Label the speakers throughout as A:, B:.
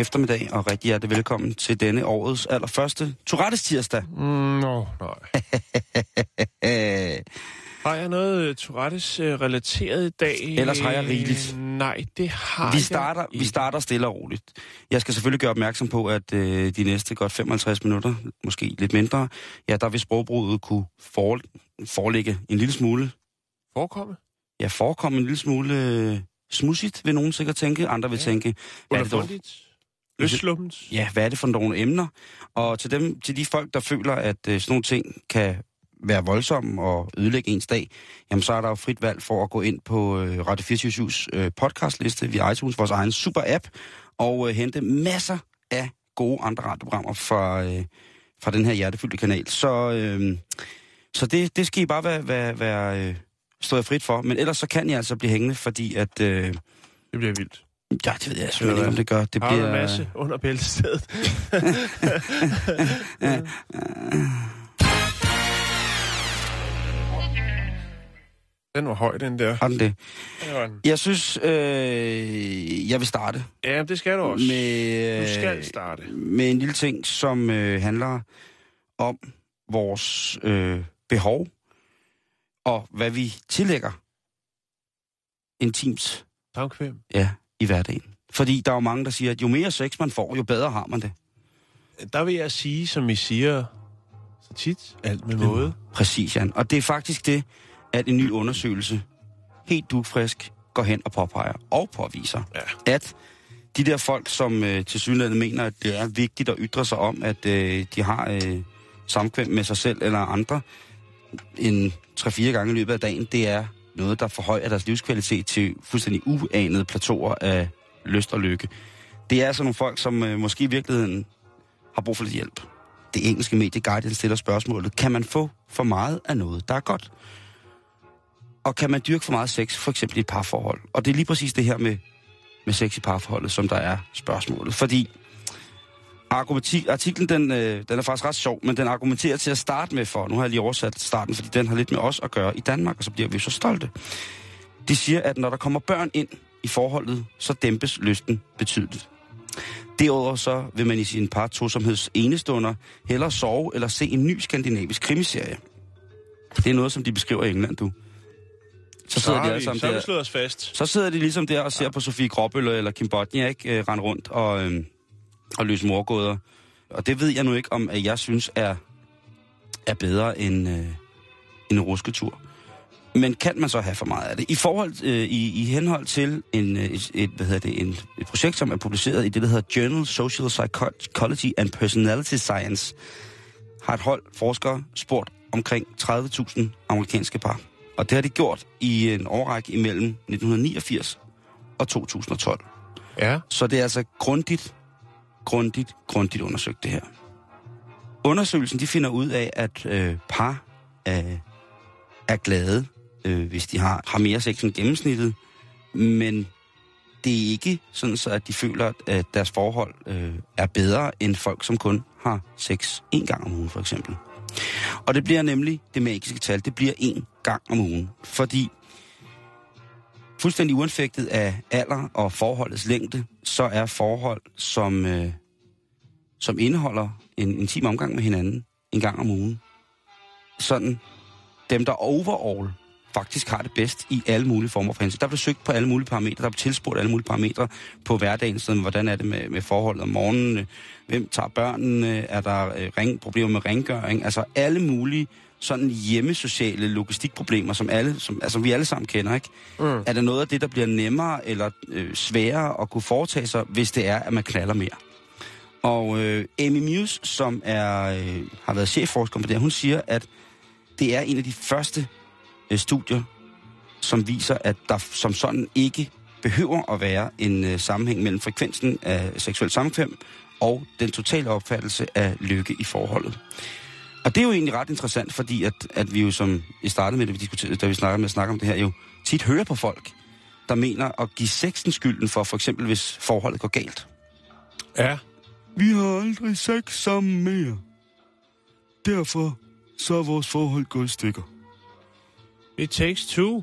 A: Eftermiddag, og rigtig hjertelig velkommen til denne årets allerførste Tourettes tirsdag.
B: Mm, Nå, nej. Har jeg noget øh, Tourettes øh, relateret i dag?
A: Ellers har jeg rigeligt.
B: Nej, det har
A: vi, starter,
B: jeg
A: vi starter stille og roligt. Jeg skal selvfølgelig gøre opmærksom på, at øh, de næste godt 55 minutter, måske lidt mindre, ja, der vil sprogbruget kunne for, forelægge en lille smule,
B: Forekomme?
A: ja, forekomme en lille smule øh, smudsigt, vil nogen sikkert tænke. Andre vil
B: Ja.
A: tænke, er det dog?
B: Løsluppens?
A: ja, hvad er det for nogle emner? Og til dem, til de folk, der føler, at øh, sådan nogle ting kan være voldsomme og ødelægge ens dag, jamen så er der jo frit valg for at gå ind på øh, Radio 24 øh, podcastliste via iTunes, vores egen super app, og øh, hente masser af gode andre radioprogrammer fra, øh, fra den her hjertefyldte kanal. Så, øh, så det, det skal I bare være, være, være øh, stå jer frit for. Men ellers så kan I altså blive hængende, fordi at... Øh,
B: Det bliver vildt.
A: Ja, det ved jeg simpelthen ikke, om det gør. Det
B: Har
A: bliver,
B: en masse under bæltestedet? den var høj, den der.
A: Har den det? Jeg synes, øh, jeg vil starte
B: Ja, det skal du også.
A: med,
B: Du skal
A: øh,
B: starte.
A: med en lille ting, som øh, handler om vores øh, behov og hvad vi tillægger intimt
B: Samkvem.
A: ja, i hverdagen. Fordi der er jo mange, der siger, at jo mere sex man får, jo bedre har man det.
B: Der vil jeg sige, som I siger så tit, alt med måde.
A: Præcis, Jan. Og det er faktisk det, at en ny undersøgelse, helt dugfrisk, går hen og påpeger og påviser,
B: Ja.
A: at de der folk, som øh, til synligheden mener, at det er vigtigt at ytre sig om, at øh, de har øh, samkvem med sig selv eller andre en 3-4 gange i løbet af dagen, det er noget, der forhøjer deres livskvalitet til fuldstændig uanede plateauer af lyst og lykke. Det er altså nogle folk, som øh, måske i virkeligheden har brug for lidt hjælp. Det engelske medie Guardian stiller spørgsmålet, kan man få for meget af noget, der er godt? Og kan man dyrke for meget sex, for eksempel i et parforhold? Og det er lige præcis det her med, med sex i parforholdet, som der er spørgsmålet. Fordi artiklen, den, øh, den er faktisk ret sjov, men den argumenterer til at starte med for, nu har jeg lige oversat starten, fordi den har lidt med os at gøre i Danmark, og så bliver vi så stolte. De siger, at når der kommer børn ind i forholdet, så dæmpes lysten betydeligt. Derudover så vil man i sin par tosomheds enestunder hellere sove eller se en ny skandinavisk krimiserie. Det er noget, som de beskriver i England, du. Så
B: Så
A: sidder de
B: har
A: alle
B: vi,
A: sammen
B: så
A: der.
B: os fast.
A: Så sidder de ligesom der og ser på Sofie Gråbøl eller Kim Bodnia, ikke? Øh, rende rundt og, øh, og løse morgåder. Og det ved jeg nu ikke, om at jeg synes er, er bedre end, øh, end en rusketur. Men kan man så have for meget af det? I forhold øh, i, i henhold til en, øh, et, et, hvad hedder det, en, et projekt, som er publiceret i det, der hedder Journal Social Psychology and Personality Science, har et hold forskere spurgt omkring 30.000 amerikanske par. Og det har de gjort i en årrække imellem 1989 og 2012.
B: Ja.
A: Så det er altså grundigt, grundigt, grundigt undersøgt det her. Undersøgelsen de finder ud af, at øh, par er, er glade, øh, hvis de har, har mere sex end gennemsnittet, men det er ikke sådan, så at de føler, at deres forhold øh, er bedre end folk, som kun har sex en gang om ugen, for eksempel. Og det bliver nemlig det magiske tal, det bliver en gang om ugen, fordi fuldstændig uanfægtet af alder og forholdets længde, så er forhold, som, øh, som indeholder en intim omgang med hinanden en gang om ugen, sådan dem, der overall faktisk har det bedst i alle mulige former for hensyn. Der bliver søgt på alle mulige parametre, der bliver tilspurgt alle mulige parametre på hverdagen, sådan, hvordan er det med, med forholdet om morgenen, hvem tager børnene, er der øh, ring, problemer med rengøring, altså alle mulige sådan hjemmesociale logistikproblemer, som, alle, som altså, vi alle sammen kender, ikke?
B: Mm.
A: Er der noget af det, der bliver nemmere eller øh, sværere at kunne foretage sig, hvis det er, at man knaller mere? Og øh, Amy Muse, som er, øh, har været chefforsker på det, hun siger, at det er en af de første øh, studier, som viser, at der som sådan ikke behøver at være en øh, sammenhæng mellem frekvensen af seksuel samkvem og den totale opfattelse af lykke i forholdet. Og det er jo egentlig ret interessant, fordi at, at vi jo, som I startede med, da vi, diskuterede, da vi snakkede med at snakke om det her, jo tit hører på folk, der mener at give sexen skylden for, for eksempel hvis forholdet går galt.
B: Ja.
A: Vi har aldrig sex sammen mere. Derfor så er vores forhold gået i stykker.
B: It takes two.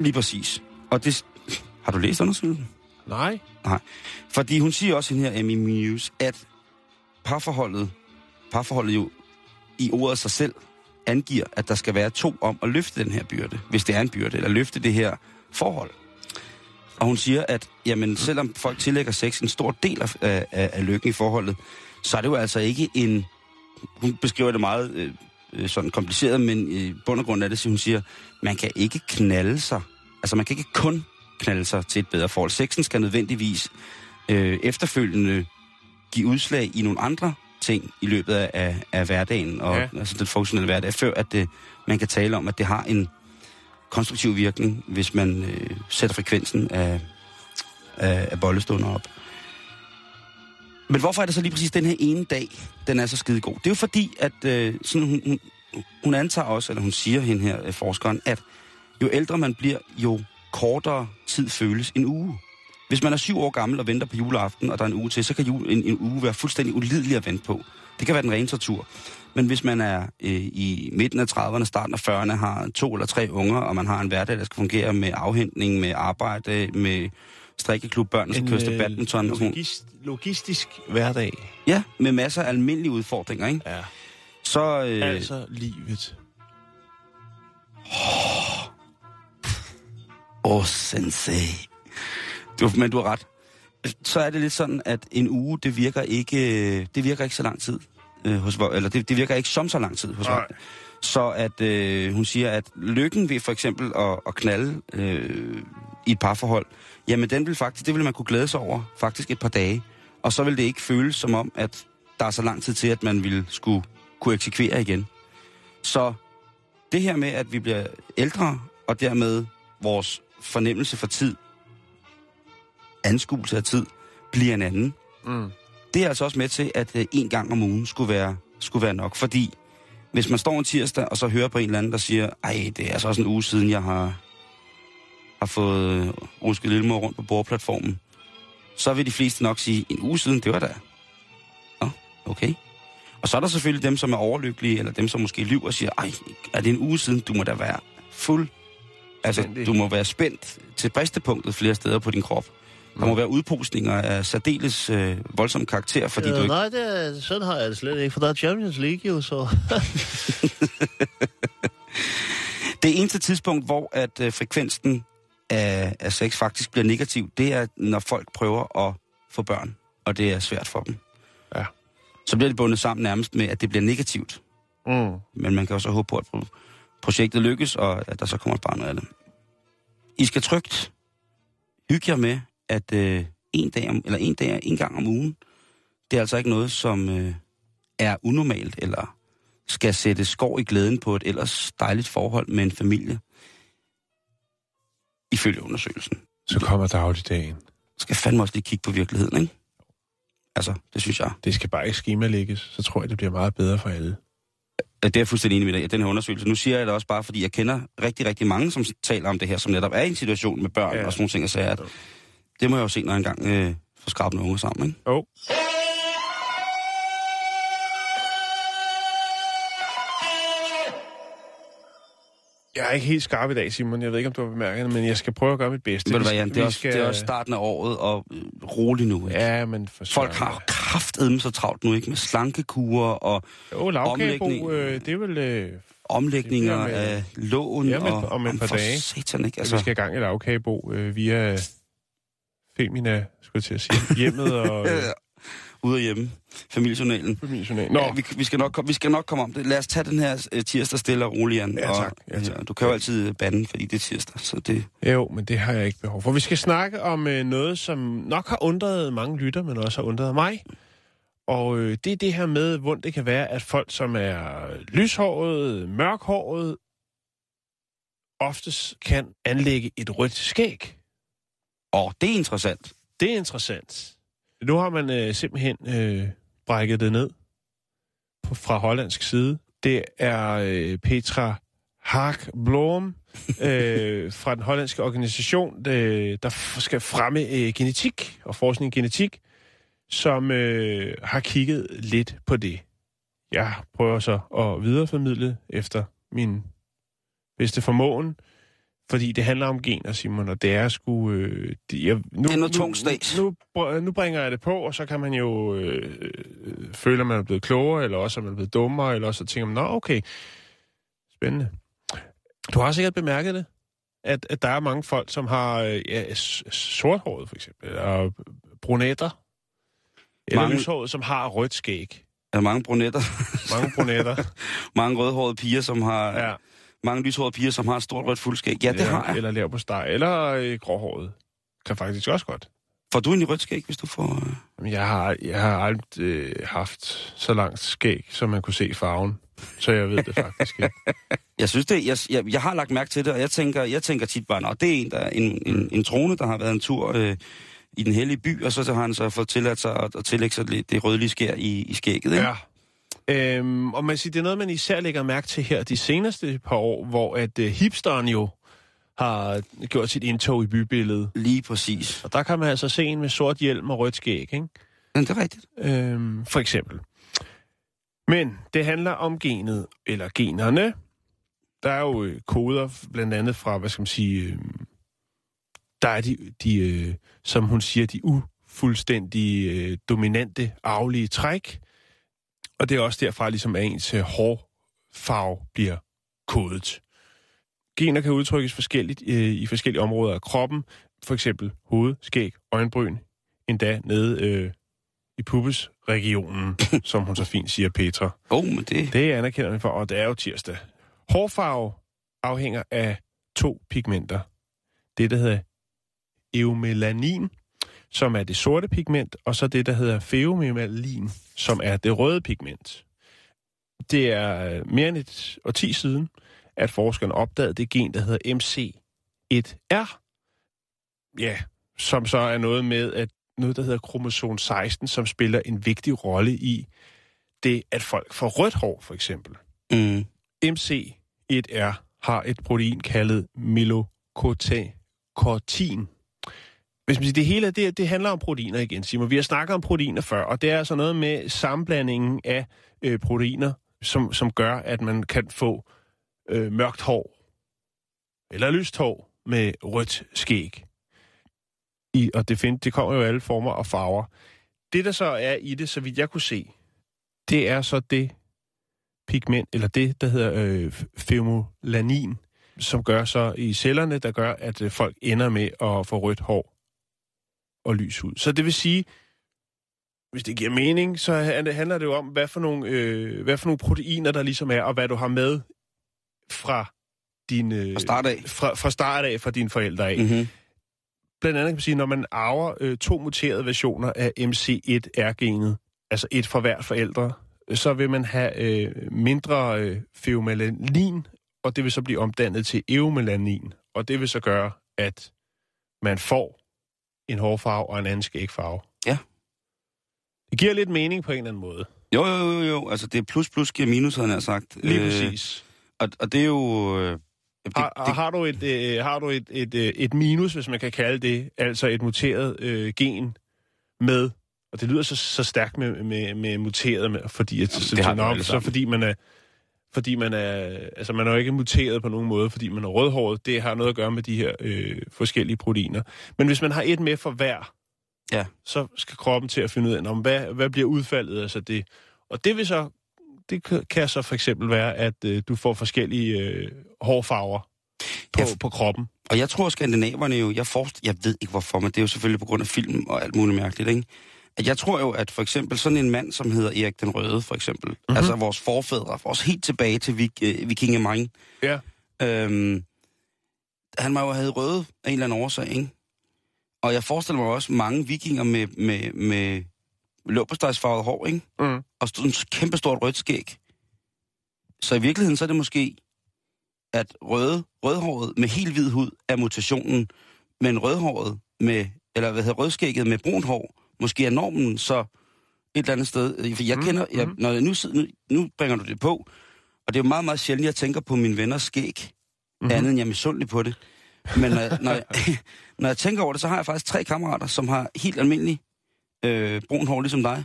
A: Lige præcis. Og det... Har du læst undersøgelsen?
B: Nej.
A: Nej. Fordi hun siger også, hende her Amy Muse, at parforholdet, parforholdet jo i ordet sig selv angiver, at der skal være to om at løfte den her byrde, hvis det er en byrde, eller løfte det her forhold. Og hun siger, at jamen, selvom folk tillægger sex en stor del af, af, af lykken i forholdet, så er det jo altså ikke en... Hun beskriver det meget øh, øh, sådan kompliceret, men i bund og grund er det, så hun siger, man kan ikke knalde sig. Altså man kan ikke kun knalde sig til et bedre forhold. Sexen skal nødvendigvis øh, efterfølgende give udslag i nogle andre ting i løbet af, af, af hverdagen, og
B: Ja.
A: ja. altså den funktionelle hverdag, før at det, man kan tale om, at det har en konstruktiv virkning, hvis man øh, sætter frekvensen af, af, af bollestunder op. Men hvorfor er det så lige præcis den her ene dag, den er så skide god? Det er jo fordi, at øh, sådan, hun, hun, hun antager også, eller hun siger hende her, øh, forskeren, at jo ældre man bliver, jo kortere tid føles en uge. Hvis man er syv år gammel og venter på juleaften, og der er en uge til, så kan jul, en, en uge være fuldstændig ulidelig at vente på. Det kan være den rene tortur. Men hvis man er øh, i midten af 30'erne, starten af 40'erne, har to eller tre unger, og man har en hverdag, der skal fungere med afhentning, med arbejde, med strikkeklub, børn, køres til
B: øh,
A: badminton.
B: Logist, logistisk hverdag.
A: Ja, med masser af almindelige udfordringer, ikke?
B: Ja.
A: Så, øh,
B: Altså livet.
A: Åh, oh, sensei. Du, men du har ret. Så er det lidt sådan, at en uge, det virker ikke, det virker ikke så lang tid øh, hos eller det, det virker ikke som så lang tid hos
B: Nej.
A: folk. Så at øh, hun siger, at lykken ved for eksempel at, at knalde øh, i et parforhold, jamen den vil faktisk, det vil man kunne glæde sig over faktisk et par dage. Og så vil det ikke føles som om, at der er så lang tid til, at man vil skulle kunne eksekvere igen. Så det her med, at vi bliver ældre, og dermed vores fornemmelse for tid, anskuelse af tid, bliver en anden.
B: Mm.
A: Det er altså også med til, at øh, en gang om ugen skulle være, skulle være nok. Fordi hvis man står en tirsdag, og så hører på en eller anden, der siger, ej, det er altså også en uge siden, jeg har, har fået øh, rusket lillemor rundt på bordplatformen, så vil de fleste nok sige, en uge siden, det var da. Nå, okay. Og så er der selvfølgelig dem, som er overlykkelige, eller dem, som måske lyver og siger, ej, er det en uge siden, du må da være fuld. Altså, du må være spændt til bristepunktet flere steder på din krop. Der må være udposninger af særdeles øh, voldsom karakter, fordi
C: ja,
A: du ikke...
C: Nej, det er, sådan har jeg det slet ikke, for der er Champions League jo, så...
A: Det eneste tidspunkt, hvor at øh, frekvensen af, af sex faktisk bliver negativ, det er, når folk prøver at få børn, og det er svært for dem.
B: Ja.
A: Så bliver det bundet sammen nærmest med, at det bliver negativt.
B: Mm.
A: Men man kan også håbe på, at pro- projektet lykkes, og at der så kommer et barn af det. I skal trygt hygge jer med, at øh, en, dag om, eller en dag en gang om ugen, det er altså ikke noget, som øh, er unormalt, eller skal sætte skår i glæden på et ellers dejligt forhold med en familie. Ifølge undersøgelsen.
B: Så kommer dagligdagen.
A: Skal fandme også lige kigge på virkeligheden, ikke? Altså, det synes jeg.
B: Det skal bare ikke skemalægges, så tror jeg, det bliver meget bedre for alle.
A: Ja, Det er jeg fuldstændig enig med dig i, den her undersøgelse. Nu siger jeg det også bare, fordi jeg kender rigtig, rigtig mange, som taler om det her, som netop er i en situation med børn
B: Ja.
A: og sådan nogle ting, og siger, at det må jeg jo se, når jeg engang øh, får skrabt nogle unger sammen, ikke?
B: Oh. Jeg er ikke helt skarp i dag, Simon. Jeg ved ikke, om du har bemærket det, men jeg skal prøve at gøre mit bedste.
A: Ved du hvad,
B: skal-
A: Jan, det er, også, det er også starten af året, og øh, rolig nu, ikke?
B: Ja, men for
A: Folk har kraftedeme så travlt nu, ikke? Med slankekurer og
B: Jo,
A: omlægning.
B: øh, det er vel... Øh,
A: omlægninger
B: Det med-
A: af lån
B: Ja, med-
A: og...
B: om et par dage.
A: Satan, ikke?
B: altså, vi skal i gang i lavkagebo øh, via Femina, skulle jeg til at sige, hjemmet og... Øh,
A: ude og hjemme. Familiejournalen.
B: Familiejournal.
A: Nå. Ja, vi, vi, skal nok, vi skal nok komme om det. Lad os tage den her uh, tirsdag stille og roligt, Jan.
B: Ja, tak. Ja, tak.
A: du kan jo altid bande, fordi det er tirsdag. Så det,
B: Jo, men det har jeg ikke behov for. Vi skal snakke om øh, noget, som nok har undret mange lytter, men også har undret mig. Og øh, det er det her med, hvordan det kan være, at folk, som er lyshåret, mørkhåret, oftest kan anlægge et rødt skæg.
A: Åh, det er interessant.
B: Det er interessant. Nu har man øh, simpelthen øh, brækket det ned på, fra hollandsk side. Det er øh, Petra Haag Blom øh, fra den hollandske organisation, øh, der f- skal fremme øh, genetik og forskning i genetik, som øh, har kigget lidt på det. Jeg prøver så at videreformidle efter min bedste formåen, fordi det handler om gener, Simon, og det er sgu... Øh, det, jeg, nu,
A: Det er noget
B: nu,
A: tung stads.
B: Nu, nu, nu bringer jeg det på, og så kan man jo øh, øh, føle, at man er blevet klogere, eller også at man er blevet dummere, eller også at tænke, nå okay, spændende. Du har sikkert bemærket det, at, at der er mange folk, som har øh, ja, sorthåret for eksempel, og brunetter, eller
A: Mange-
B: lyshåret, som har rødt skæg.
A: Er der mange brunetter,
B: Mange brunetter.
A: mange rødhårede piger, som har...
B: ja.
A: Mange lyshårede piger, som har et stort rødt fuldskæg. Ja, det
B: eller,
A: har jeg.
B: Eller laver på steg, eller øh, gråhåret. Kan faktisk også godt.
A: Får du en i rødt skæg, hvis du får... øh,
B: Men jeg har, jeg har aldrig øh, haft så langt skæg, som man kunne se farven. Så jeg ved det faktisk ikke.
A: Jeg synes det, jeg, jeg, jeg har lagt mærke til det, og jeg tænker, jeg tænker tit bare, at det er en, der, en, en, en trone, der har været en tur øh, i den hellige by, og så, så har han så fået tilladt sig at, at tillægge sig det rødlige skær i, i skægget. Ikke?
B: Ja. Øhm, og man siger, det er noget, man især lægger mærke til her de seneste par år, hvor at øh, hipsteren jo har gjort sit indtog i bybilledet.
A: Lige præcis.
B: Og der kan man altså se en med sort hjelm og rødt skæg, ikke?
A: Men det er rigtigt.
B: Øhm, for eksempel. Men det handler om genet, eller generne. Der er jo øh, koder, blandt andet fra, hvad skal man sige, øh, der er de, de øh, som hun siger, de ufuldstændige, øh, dominante, arvelige træk. Og det er også derfra, ligesom, at ens øh, hårfarve bliver kodet. Gener kan udtrykkes forskelligt øh, i forskellige områder af kroppen, for eksempel hoved, skæg, øjenbryn, endda nede øh, i pubesregionen, som hun så fint siger, Petra.
A: Oh, men det...
B: Det anerkender vi for, og det er jo tirsdag. Hårfarve afhænger af to pigmenter. Det, der hedder eumelanin, som er det sorte pigment, og så det, der hedder feomelalin, som er det røde pigment. Det er øh, mere end et årti siden, at forskerne opdagede det gen, der hedder MC1R. Ja, som så er noget med, at noget, der hedder kromosom 16, som spiller en vigtig rolle i det, at folk får rødt hår, for eksempel.
A: Mm.
B: MC1R har et protein kaldet melokotin. Hvis man siger, det hele det, det handler om proteiner igen, Simon. Vi har snakket om proteiner før, og det er altså noget med sammenblandingen af øh, proteiner, som, som gør, at man kan få øh, mørkt hår eller lyst hår med rødt skæg. I, og det, find, det kommer jo i alle former og farver. Det, der så er i det, så vidt jeg kunne se, det er så det pigment, eller det, der hedder øh, femolanin, som gør så i cellerne, der gør, at øh, folk ender med at få rødt hår og lys ud. Så det vil sige, hvis det giver mening, så handler det jo om, hvad for nogle, øh, hvad for nogle proteiner, der ligesom er, og hvad du har med fra din... Øh,
A: Fra start af.
B: Fra, fra start af, fra dine forældre af.
A: Mm-hmm.
B: Blandt andet kan man sige, når man arver øh, to muterede versioner af MC1R-genet, altså et for hver forældre, så vil man have øh, mindre øh, feomelanin, og det vil så blive omdannet til eumelanin, og det vil så gøre, at man får en hårfarve og en anden skægfarve.
A: Ja.
B: Det giver lidt mening på en eller anden måde.
A: Jo, jo, jo, jo. Altså, det er plus plus giver minus, havde jeg sagt.
B: Lige præcis.
A: Og, og det er jo... Øh, det,
B: Har,
A: det,
B: har du, et, øh, har du et, et, øh, et minus, hvis man kan kalde det, altså et muteret øh, gen med, og det lyder så, så stærkt med, med, med muteret, med, fordi, at, så,
A: det
B: så,
A: alle
B: så fordi man er, fordi man er, altså man er jo ikke muteret på nogen måde, fordi man er rødhåret, det har noget at gøre med de her øh, forskellige proteiner. Men hvis man har et med for hver,
A: Ja.
B: så skal kroppen til at finde ud af, men hvad, hvad bliver udfaldet altså det. Og det vil så, det kan- så for eksempel være, at øh, du får forskellige øh, hårfarver på,
A: Ja,
B: på kroppen.
A: Og jeg tror, skandinaverne jo, jeg, forst, jeg ved ikke hvorfor, men det er jo selvfølgelig på grund af film og alt muligt mærkeligt, ikke? At jeg tror jo, at for eksempel sådan en mand, som hedder Erik den Røde, for eksempel, mm-hmm. altså vores forfædre, vores helt tilbage til vik, øh, vikingemang,
B: Ja.
A: øhm, han må jo have røde af en eller anden årsag, ikke? Og jeg forestiller mig også mange vikinger med, med, med løbestejsfarvet hår, ikke?
B: Mm.
A: Og sådan et kæmpestort rødt skæg. Så i virkeligheden så er det måske, at røde, rødhåret med helt hvid hud er mutationen, men rødhåret med, eller hvad hedder rødskægget med brunt hår, måske er normen så et eller andet sted. For jeg
B: Mm,
A: kender, jeg,
B: mm.
A: når jeg nu, nu, nu bringer du det på, og det er jo meget, meget sjældent, jeg tænker på mine venners skæg,
B: Mhm.
A: andet end jeg er misundelig på det. Men når, jeg- når, jeg, når jeg tænker over det, så har jeg faktisk tre kammerater, som har helt almindelig øh, brun hår, ligesom dig,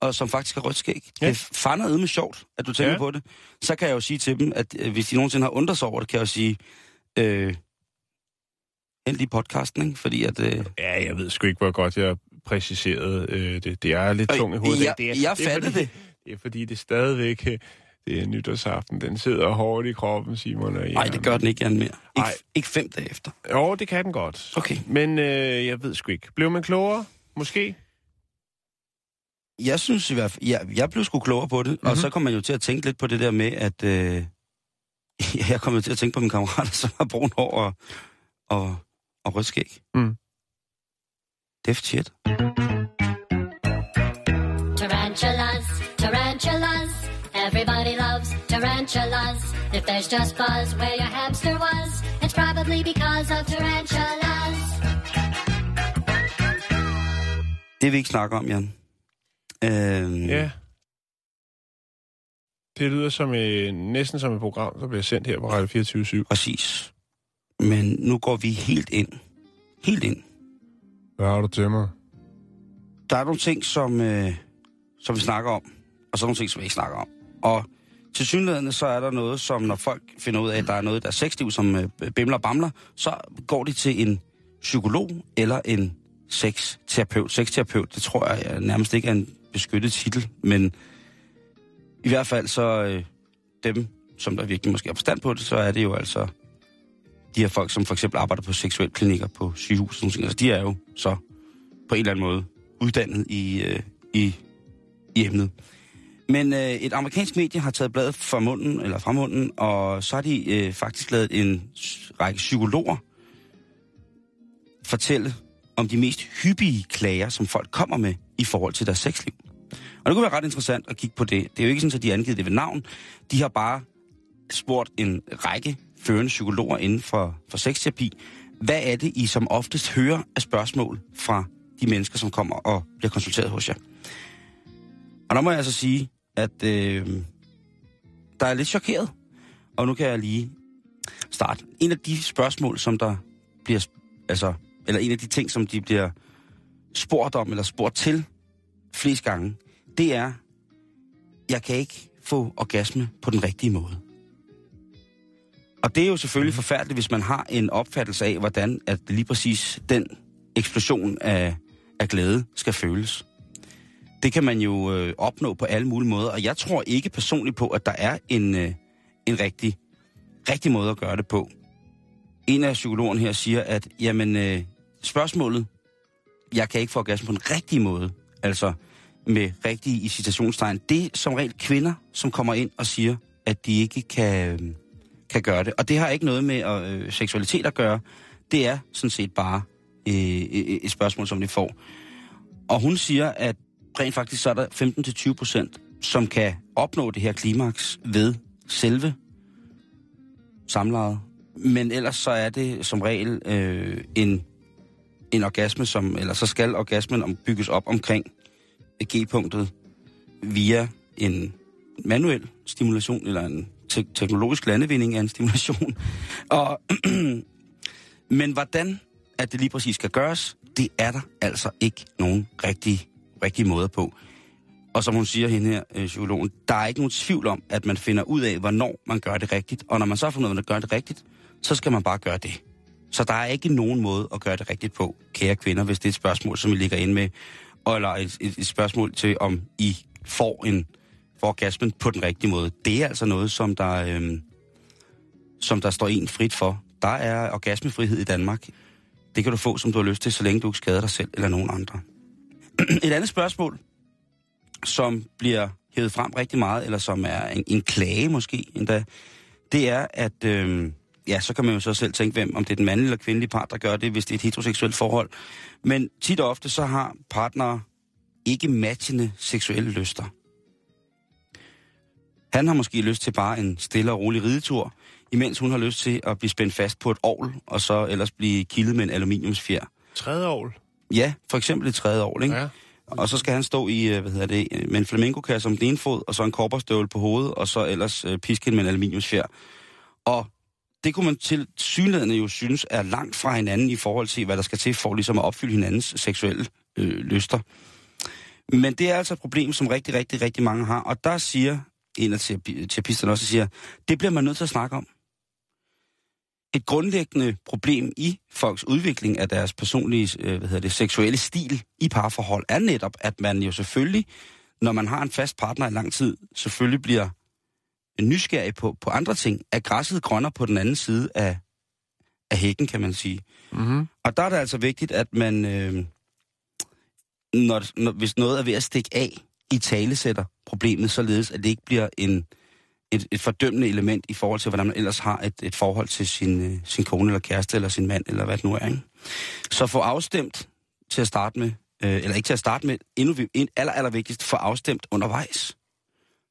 A: og som faktisk har rødt skæg.
B: Ja.
A: Det fander med sjovt, at du tænker
B: Ja.
A: på det. Så kan jeg jo sige til dem, at øh, hvis de nogensinde har undret sig over det, kan jeg jo sige, øh, hent lige podcasten, ikke? Fordi at... Øh,
B: Ja, jeg ved sgu ikke, hvor godt jeg præciserede øh, det. Det er lidt tungt i hovedet.
A: jeg-
B: det er,
A: jeg
B: det er,
A: fattede
B: fordi,
A: det.
B: Det er fordi, det er stadigvæk... øh, Det er nytårsaften. Den sidder hårdt i kroppen, Simon. Og
A: Nej, det gør den ikke, Jan, mere. Ikke,
B: Nej.
A: ikke fem dage efter.
B: Jo, det kan den godt.
A: Okay.
B: Men øh, jeg ved sgu ikke. Blev man klogere? Måske?
A: Jeg synes i hvert fald, jeg, jeg blev sgu klogere på det, mm-hmm. og
B: Mhm.
A: så kom man jo til at tænke lidt på det der med, at øh, jeg kom jo til at tænke på mine kammerater, som har brun hår og, og, og rødt skæg.
B: Mm.
A: Deft shit.
D: Tarantulas, tarantulas. Everybody loves tarantulas. If there's just buzz where your hamster was, it's probably because of tarantulas.
A: Det vil vi ikke snakke om, Jan. Øhm,
B: Ja. Det lyder som øh, næsten som et program, der bliver sendt her på Radio 24
A: Præcis. Men nu går vi helt ind. Helt ind.
B: Hvad har du til mig?
A: Der er nogle ting, som, øh, som vi snakker om, og så er nogle ting, som vi ikke snakker om. Og til synligheden så er der noget, som når folk finder ud af, at der er noget, der er sexliv, som øh, bimler og bamler, så går de til en psykolog eller en sexterapeut. Sexterapeut, det tror jeg jeg nærmest ikke er en beskyttet titel, men i hvert fald så øh, dem, som der virkelig måske har forstand på det, så er det jo altså de her folk, som for eksempel arbejder på seksuelle klinikker på sygehus. sådan ting. Altså, de er jo så på en eller anden måde uddannet i, øh, i, i emnet. Men øh, et amerikansk medie har taget bladet fra munden, eller fra munden, og så har de øh, faktisk lavet en række psykologer fortælle om de mest hyppige klager, som folk kommer med i forhold til deres sexliv. Og det kunne være ret interessant at kigge på det. Det er jo ikke sådan, at de har angivet det ved navn. De har bare spurgt en række førende psykologer inden for, for sexterapi, hvad er det, I som oftest hører af spørgsmål fra de mennesker, som kommer og bliver konsulteret hos jer? Og der må jeg altså sige, at øh, der er lidt chokeret. Og nu kan jeg lige starte. En af de spørgsmål, som der bliver, altså, eller en af de ting, som de bliver spurgt om, eller spurgt til flest gange, det er, jeg kan ikke få orgasme på den rigtige måde. Og det er jo selvfølgelig forfærdeligt, hvis man har en opfattelse af, hvordan at lige præcis den eksplosion af, af glæde skal føles. Det kan man jo øh, opnå på alle mulige måder, og jeg tror ikke personligt på, at der er en, øh, en rigtig, rigtig måde at gøre det på. En af psykologerne her siger, at jamen, øh, spørgsmålet, jeg kan ikke få orgasme på den rigtige måde, altså med rigtige i citationstegn, det er som regel kvinder, som kommer ind og siger, at de ikke kan, øh, kan gøre det. Og det har ikke noget med øh, seksualitet at gøre. Det er sådan set bare øh, et et spørgsmål, som de får. Og hun siger, at rent faktisk så er der 15-20 procent, som kan opnå det her klimaks ved selve samlejet. Men ellers så er det som regel øh, en, en orgasme, som, eller så skal orgasmen om, bygges op omkring G-punktet via en manuel stimulation, eller en te- teknologisk landevinding er en stimulation. Og, men hvordan at det lige præcis skal gøres, det er der altså ikke nogen rigtig, rigtig måde på. Og som hun siger hende her, øh, psykologen, der er ikke nogen tvivl om, at man finder ud af, hvornår man gør det rigtigt. Og når man så har fundet ud af, at man gør det rigtigt, så skal man bare gøre det. Så der er ikke nogen måde at gøre det rigtigt på, kære kvinder, hvis det er et spørgsmål, som I ligger ind med. Eller et, et, et spørgsmål til, om I får en for orgasmen på den rigtige måde. Det er altså noget, som der, øhm, som der står en frit for. Der er orgasmefrihed i Danmark. Det kan du få, som du har lyst til, så længe du ikke skader dig selv eller nogen andre. Et andet spørgsmål, som bliver hævet frem rigtig meget, eller som er en, en klage måske endda, det er, at øh, ja, så kan man jo så selv tænke, hvem, om det er den mandlige eller kvindelige part, der gør det, hvis det er et heteroseksuelt forhold. Men tit og ofte så har partnere ikke matchende seksuelle lyster. Han har måske lyst til bare en stille og rolig ridetur, imens hun har lyst til at blive spændt fast på et ovl, og så ellers blive kildet med en aluminiumsfjer.
B: Tredje år.
A: Ja, for eksempel et tredje år, ikke?
B: Ja.
A: Og så skal han stå i, øh, hvad hedder det, med en flamenco-kasse om den ene fod, og så en korperstøvle på hovedet, og så ellers øh, pisken med en aluminiumsfjer. Og det kunne man til synligheden jo synes er langt fra hinanden i forhold til, hvad der skal til for ligesom at opfylde hinandens seksuelle øh, lyster. Men det er altså et problem, som rigtig, rigtig, rigtig mange har. Og der siger en af terapi- terapisterne også, siger, det bliver man nødt til at snakke om. Et grundlæggende problem i folks udvikling af deres personlige øh, hvad hedder det, seksuelle stil i parforhold er netop, at man jo selvfølgelig, når man har en fast partner i lang tid, selvfølgelig bliver nysgerrig på, på andre ting. Er græsset grønner på den anden side af, af hækken, kan man sige.
B: Mm-hmm.
A: Og der er det altså vigtigt, at man, øh, når, når, hvis noget er ved at stikke af, i talesætter problemet, således at det ikke bliver en, et, et fordømmende element i forhold til, hvordan man ellers har et, et forhold til sin, øh, sin kone eller kæreste eller sin mand, eller hvad det nu er. Ikke? Så få afstemt til at starte med, øh, eller ikke til at starte med, endnu vi- en, aller, aller vigtigst, få afstemt undervejs.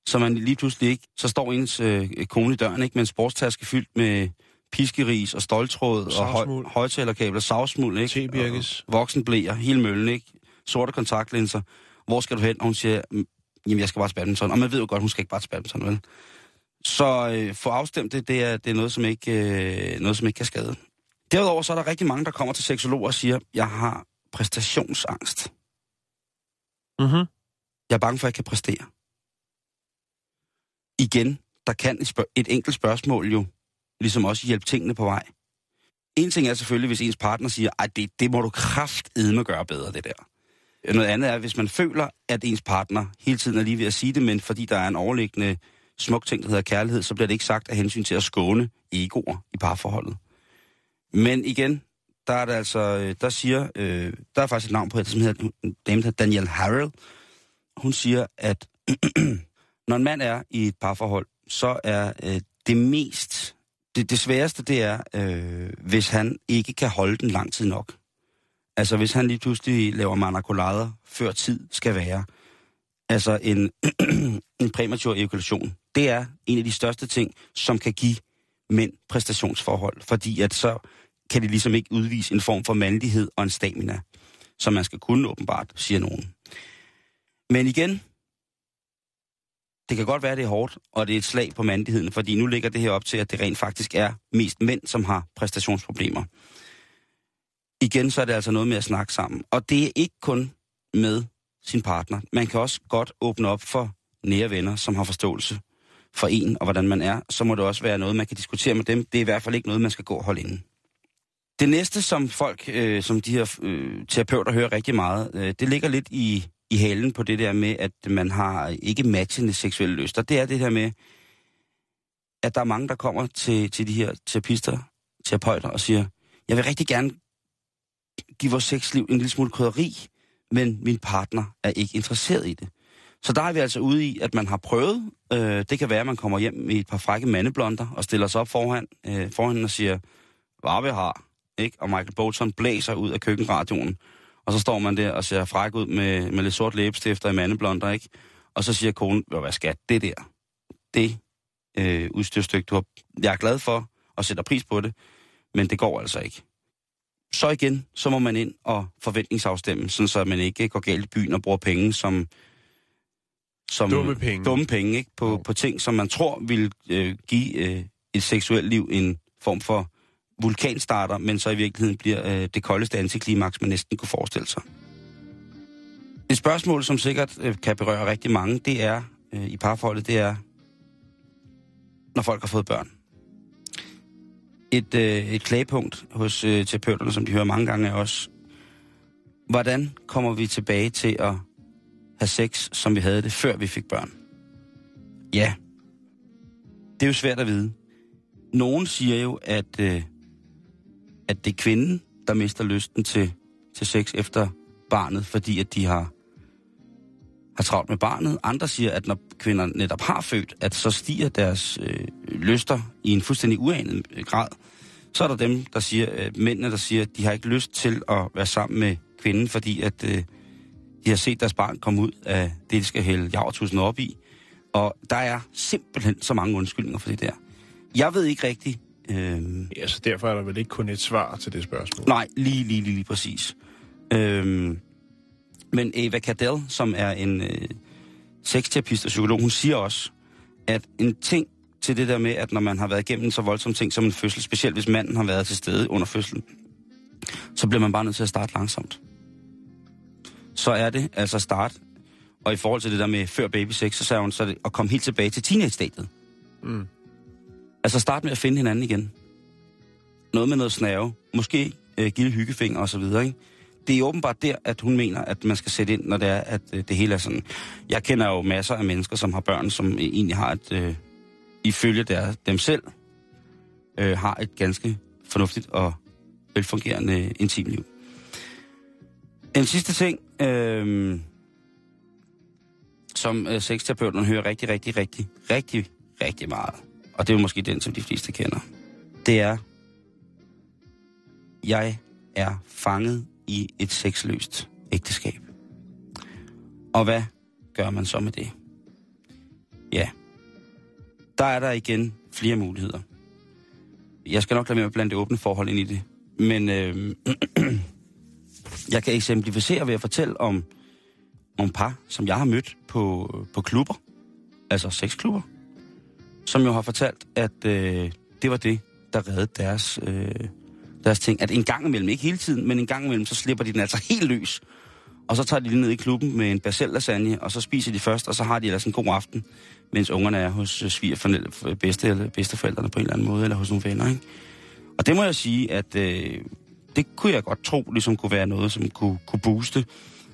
A: Så man lige pludselig ikke, så står ens øh, kone i døren ikke, med en sportstaske fyldt med piskeris og stoltråd og
B: Savsmuld.
A: høj, højtalerkabler, savsmuld, ikke?
B: Tebirkes.
A: Og Voksenblæer, hele møllen, ikke? Sorte kontaktlinser. Hvor skal du hen? Og hun siger, "Mm, jamen jeg skal bare til badminton. Og man ved jo godt, hun skal ikke bare til badminton, vel? Så øh, få afstemt det, det er, det er noget, som ikke, øh, noget, som ikke kan skade. Derudover så er der rigtig mange, der kommer til seksologer og siger, jeg har præstationsangst.
B: Mm-hmm.
A: Jeg er bange for, at jeg kan præstere. Igen, der kan et, et enkelt spørgsmål jo ligesom også hjælpe tingene på vej. En ting er selvfølgelig, hvis ens partner siger, at det, det må du kraftedme gøre bedre, det der. Noget andet er, hvis man føler, at ens partner hele tiden er lige ved at sige det, men fordi der er en overliggende smuk ting, der hedder kærlighed, så bliver det ikke sagt af hensyn til at skåne egoer i parforholdet. Men igen, der er det altså, øh, der siger, øh, der er faktisk et navn på det, som hedder, en dame, hedder Daniel Harrell. Hun siger, at når en mand er i et parforhold, så er øh, det mest, det, det sværeste, det er, øh, hvis han ikke kan holde den lang tid nok. Altså hvis han lige pludselig laver manakolader, før tid skal være. Altså en, en præmatur ejakulation. Det er en af de største ting, som kan give mænd præstationsforhold. Fordi at så kan de ligesom ikke udvise en form for mandlighed og en stamina, som man skal kunne åbenbart, siger nogen. Men igen, det kan godt være, det er hårdt, og det er et slag på mandigheden, fordi nu ligger det her op til, at det rent faktisk er mest mænd, som har præstationsproblemer. Igen, så er det altså noget med at snakke sammen. Og det er ikke kun med sin partner. Man kan også godt åbne op for nære venner, som har forståelse for en og hvordan man er. Så må det også være noget, man kan diskutere med dem. Det er i hvert fald ikke noget, man skal gå og holde inde. Det næste, som folk, øh, som de her øh, terapeuter hører rigtig meget, øh, det ligger lidt i, i halen på det der med, at man har ikke matchende seksuelle lyster. Det er det her med, at der er mange, der kommer til, til de her terapister, terapeuter og siger, jeg vil rigtig gerne give vores sexliv en lille smule krydderi, men min partner er ikke interesseret i det. Så der er vi altså ude i, at man har prøvet. Øh, det kan være, at man kommer hjem i et par frække mandeblonder og stiller sig op foran, øh, foran og siger, hvad vi har, ikke? Og Michael Bolton blæser ud af køkkenradioen, og så står man der og ser fræk ud med, med lidt sort læbestifter i mandeblonder, ikke? Og så siger konen, hvad skat, det der, det øh, udstyrstykke, du har, jeg er glad for og sætter pris på det, men det går altså ikke. Så igen, så må man ind og forventningsafstemme, sådan så man ikke går galt i byen og bruger penge som... som
B: Dumme penge.
A: Dumme penge, ikke? På, på ting, som man tror vil øh, give øh, et seksuelt liv en form for vulkanstarter, men så i virkeligheden bliver øh, det koldeste antiklimaks, man næsten kunne forestille sig. Et spørgsmål, som sikkert øh, kan berøre rigtig mange, det er øh, i parforholdet, det er, når folk har fået børn. Et, øh, et klagepunkt hos øh, terapeuterne, som de hører mange gange af os. Hvordan kommer vi tilbage til at have sex, som vi havde det, før vi fik børn? Ja, det er jo svært at vide. Nogen siger jo, at, øh, at det er kvinden, der mister lysten til, til sex efter barnet, fordi at de har har travlt med barnet. Andre siger, at når kvinder netop har født, at så stiger deres øh, lyster i en fuldstændig uanet øh, grad. Så er der dem, der siger, øh, mændene, der siger, at de har ikke lyst til at være sammen med kvinden, fordi at øh, de har set deres barn komme ud af det, de skal hælde javertusen op i. Og der er simpelthen så mange undskyldninger for det der. Jeg ved ikke rigtigt... Øh,
B: Ja, så derfor er der vel ikke kun et svar til det spørgsmål.
A: Nej, lige, lige, lige, lige præcis. Øhm, men Eva Cadell, som er en øh, sexterapist og psykolog, hun siger også, at en ting til det der med, at når man har været igennem en så voldsom ting som en fødsel, specielt hvis manden har været til stede under fødslen, så bliver man bare nødt til at starte langsomt. Så er det altså at starte, og i forhold til det der med før baby sex, så sagde hun, så det at komme helt tilbage til teenage-stadiet.
B: Mm.
A: Altså start med at finde hinanden igen. Noget med noget snave. Måske øh, gilde hyggefinger og så videre, ikke? Det er åbenbart der, at hun mener, at man skal sætte ind, når det er, at øh, det hele er sådan. Jeg kender jo masser af mennesker, som har børn, som øh, egentlig har et, øh, ifølge der, dem selv, øh, har et ganske fornuftigt og velfungerende øh, intimliv. En sidste ting, øh, som øh, sexterapeuten hører rigtig, rigtig, rigtig, rigtig, rigtig meget, og det er jo måske den, som de fleste kender, det er, jeg er fanget i et sexløst ægteskab. Og hvad gør man så med det? Ja, der er der igen flere muligheder. Jeg skal nok lade med at blande det åbne forhold ind i det. Men øh, jeg kan eksemplificere ved at fortælle om nogle par, som jeg har mødt på, på klubber, altså sexklubber, som jo har fortalt, at øh, det var det, der reddede deres, øh, deres ting. At en gang imellem, ikke hele tiden, men en gang imellem, så slipper de den altså helt løs. Og så tager de lige ned i klubben med en basellasagne, og så spiser de først, og så har de ellers en god aften, mens ungerne er hos øh, svigerforældre, bedste eller bedsteforældrene på en eller anden måde, eller hos nogle venner, ikke? Og det må jeg sige, at øh, det kunne jeg godt tro, ligesom kunne være noget, som kunne, kunne booste.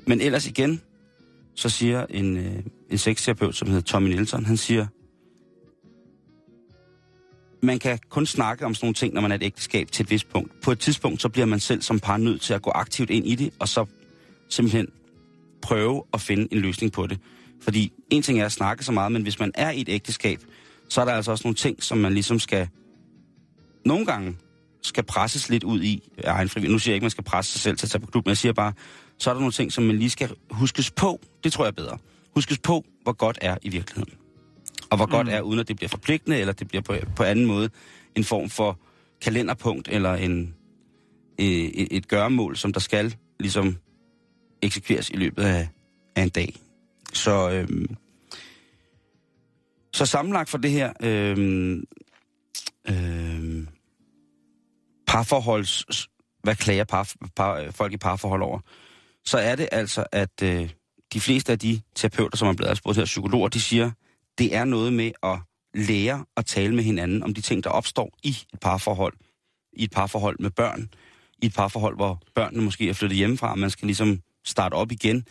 A: Men ellers igen, så siger en, øh, en sexterapeut, som hedder Tommy Nielsen, han siger, man kan kun snakke om sådan nogle ting, når man er et ægteskab til et vist punkt. På et tidspunkt, så bliver man selv som par nødt til at gå aktivt ind i det, og så simpelthen prøve at finde en løsning på det. Fordi en ting er at snakke så meget, men hvis man er i et ægteskab, så er der altså også nogle ting, som man ligesom skal... Nogle gange skal presses lidt ud i af egen frivillig. Nu siger jeg ikke, at man skal presse sig selv til at tage på klub, men jeg siger bare, så er der nogle ting, som man lige skal huskes på. Det tror jeg er bedre. Huskes på, hvor godt er i virkeligheden. Og hvor mm. godt er, uden at det bliver forpligtende, eller det bliver på, på anden måde en form for kalenderpunkt, eller en, øh, et, et gøremål, som der skal ligesom eksekveres i løbet af, af en dag. Så, øhm, så sammenlagt for det her øhm, øhm, parforholds... Hvad klager par, par, folk i parforhold over? Så er det altså, at øh, de fleste af de terapeuter, som er blevet spurgt her, psykologer, de siger, det er noget med at lære at tale med hinanden om de ting, der opstår i et parforhold. I et parforhold med børn. I et parforhold, hvor børnene måske er flyttet hjemmefra, og man skal ligesom starte op igen.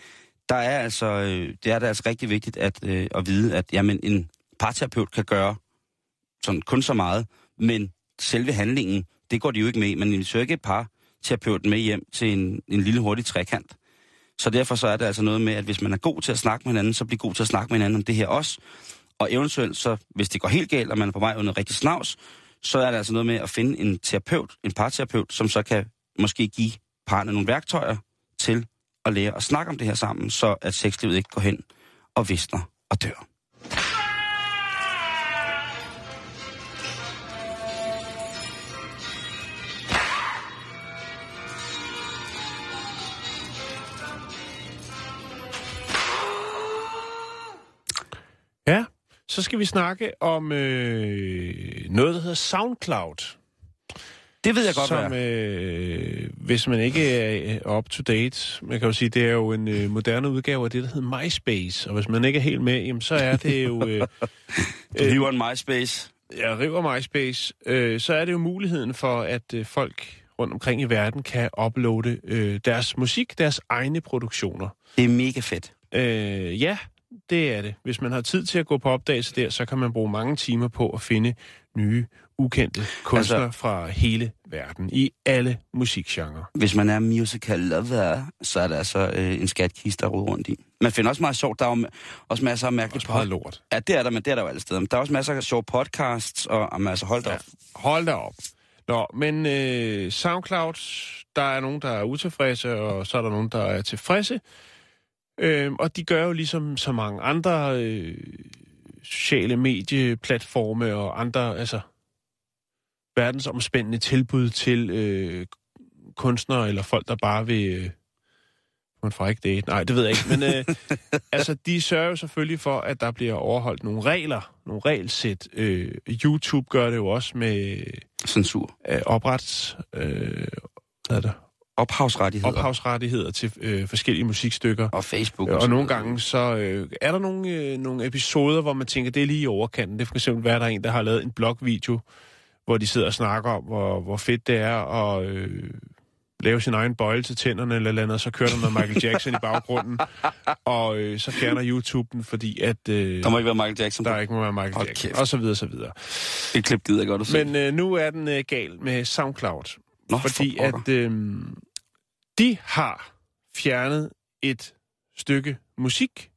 A: Der er altså, øh, det er da altså rigtig vigtigt at, øh, at vide, at jamen, en parterapeut kan gøre sådan kun så meget, men selve handlingen, det går de jo ikke med. Man inviterer ikke et par terapeuten med hjem til en, en lille hurtig trekant. Så derfor så er det altså noget med, at hvis man er god til at snakke med hinanden, så bliver god til at snakke med hinanden om det her også. Og eventuelt så, hvis det går helt galt, og man er på vej under rigtig snavs, så er det altså noget med at finde en terapeut, en parterapeut, som så kan måske give parerne nogle værktøjer til at lære at snakke om det her sammen, så at sexlivet ikke går hen og visner og dør.
B: Så skal vi snakke om øh, noget, der hedder SoundCloud.
A: Det ved jeg godt,
B: som,
A: hvad
B: øh, hvis man ikke er up to date, man kan jo sige, det er jo en øh, moderne udgave af det, der hedder MySpace. Og hvis man ikke er helt med, jamen, så er det jo... Øh,
A: Du hiver en MySpace.
B: jeg river MySpace, øh, så er det jo muligheden for, at øh, folk rundt omkring i verden kan uploade øh, deres musik, deres egne produktioner.
A: Det er mega fedt.
B: Øh, ja, det er det. Hvis man har tid til at gå på opdagelse der, så kan man bruge mange timer på at finde nye, ukendte kunstnere altså, fra hele verden, i alle musikgenrer.
A: Hvis man er musical lover, så er det altså øh, en skatkiste, der ruder rundt i. Man finder også meget sjovt. Der er jo også masser af mærkelige
B: Også lort.
A: Ja, det er der, men det er der jo alle steder. Men der er også masser af sjove podcasts, og, og altså, hold da
B: Ja.
A: op.
B: Hold da op. Nå, men øh, SoundCloud, der er nogen, der er utilfredse, og så er der nogen, der er tilfredse. Øh, og de gør jo ligesom så mange andre øh, sociale medieplatforme og andre, altså verdensomspændende tilbud til øh, kunstnere eller folk, der bare vil øh, på en fræk date. Nej, det ved jeg ikke. Men øh, altså, de sørger jo selvfølgelig for, at der bliver overholdt nogle regler, nogle regelsæt. Øh, YouTube gør det jo også med
A: Censur.
B: øh, oprets... Øh, hvad er det?
A: Ophavsrettigheder.
B: ophavsrettigheder til øh, forskellige musikstykker.
A: Og Facebook.
B: Og,
A: så
B: og nogle gange så øh, er der nogle, øh, nogle episoder, hvor man tænker, det er lige i overkanten. Det for eksempel være, der er en, der har lavet en blogvideo, hvor de sidder og snakker om, hvor, hvor fedt det er at øh, lave sin egen bøjle til tænderne eller et eller andet, og så kører der med Michael Jackson i baggrunden, og øh, så fjerner YouTube den, fordi at øh,
A: Der må ikke være Michael Jackson.
B: der ikke må være Michael
A: Hold
B: Jackson,
A: kæft.
B: og så videre, så videre.
A: Et klip gider jeg godt at se.
B: Men øh, nu er den øh, gal med SoundCloud,
A: Nå,
B: fordi at øh, de har fjernet et stykke musik,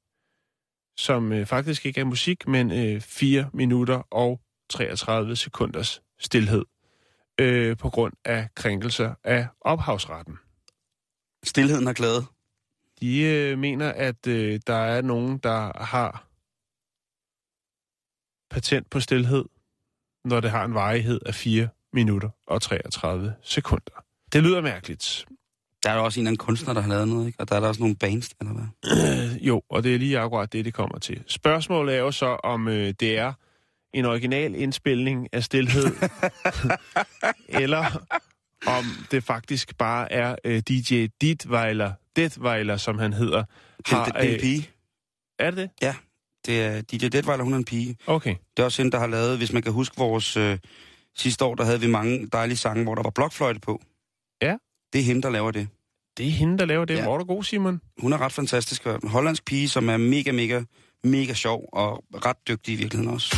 B: som øh, faktisk ikke er musik, men øh, 4 minutter og 33 sekunders stillhed øh, på grund af krænkelser af ophavsretten.
A: Stilheden har glædet.
B: De øh, mener, at øh, der er nogen, der har patent på stillhed, når det har en varighed af 4 minutter og 33 sekunder. Det lyder mærkeligt.
A: Der er jo også en eller anden kunstner, der har lavet noget, ikke? Og der er der også nogle bands, eller hvad?
B: Øh, jo, og det er lige akkurat det, det kommer til. Spørgsmålet er jo så, om øh, det er en original indspilning af stillhed, eller om det faktisk bare er øh, DJ Ditweiler, Detweiler, som han hedder.
A: Har, det, det er en
B: øh,
A: pige.
B: er det det?
A: Det er DJ Detweiler, hun er en pige.
B: Okay.
A: Det er også hende, der har lavet, hvis man kan huske vores øh, sidste år, der havde vi mange dejlige sange, hvor der var blokfløjte på.
B: Ja.
A: Det er hende, der laver det.
B: Det er hende, der laver det.
A: Ja.
B: Hvor er du god, Simon?
A: Hun er ret fantastisk. En hollandsk pige, som er mega, mega, mega sjov og ret dygtig i virkeligheden også.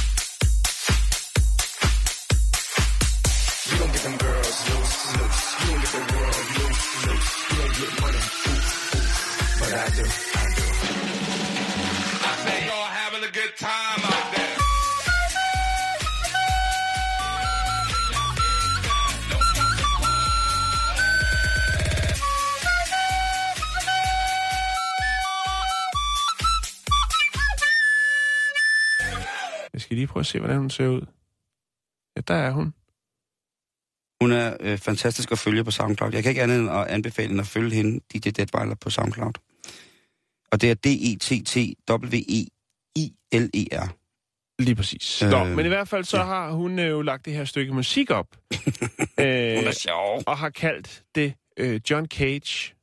B: Jeg skal lige prøve at se, hvordan hun ser ud. Ja, der er hun.
A: Hun er øh, fantastisk at følge på SoundCloud. Jeg kan ikke andet end at anbefale hende at følge hende, DJ Detweiler, på SoundCloud. Og det er E D-E-T-T-W-E-I-L-E-R.
B: Lige præcis.
A: Øh,
B: Nå, men i hvert fald så
A: ja.
B: har hun øh, jo lagt det her stykke musik op.
A: Hun
B: øh,
A: er sjov.
B: og har kaldt det øh, John Cage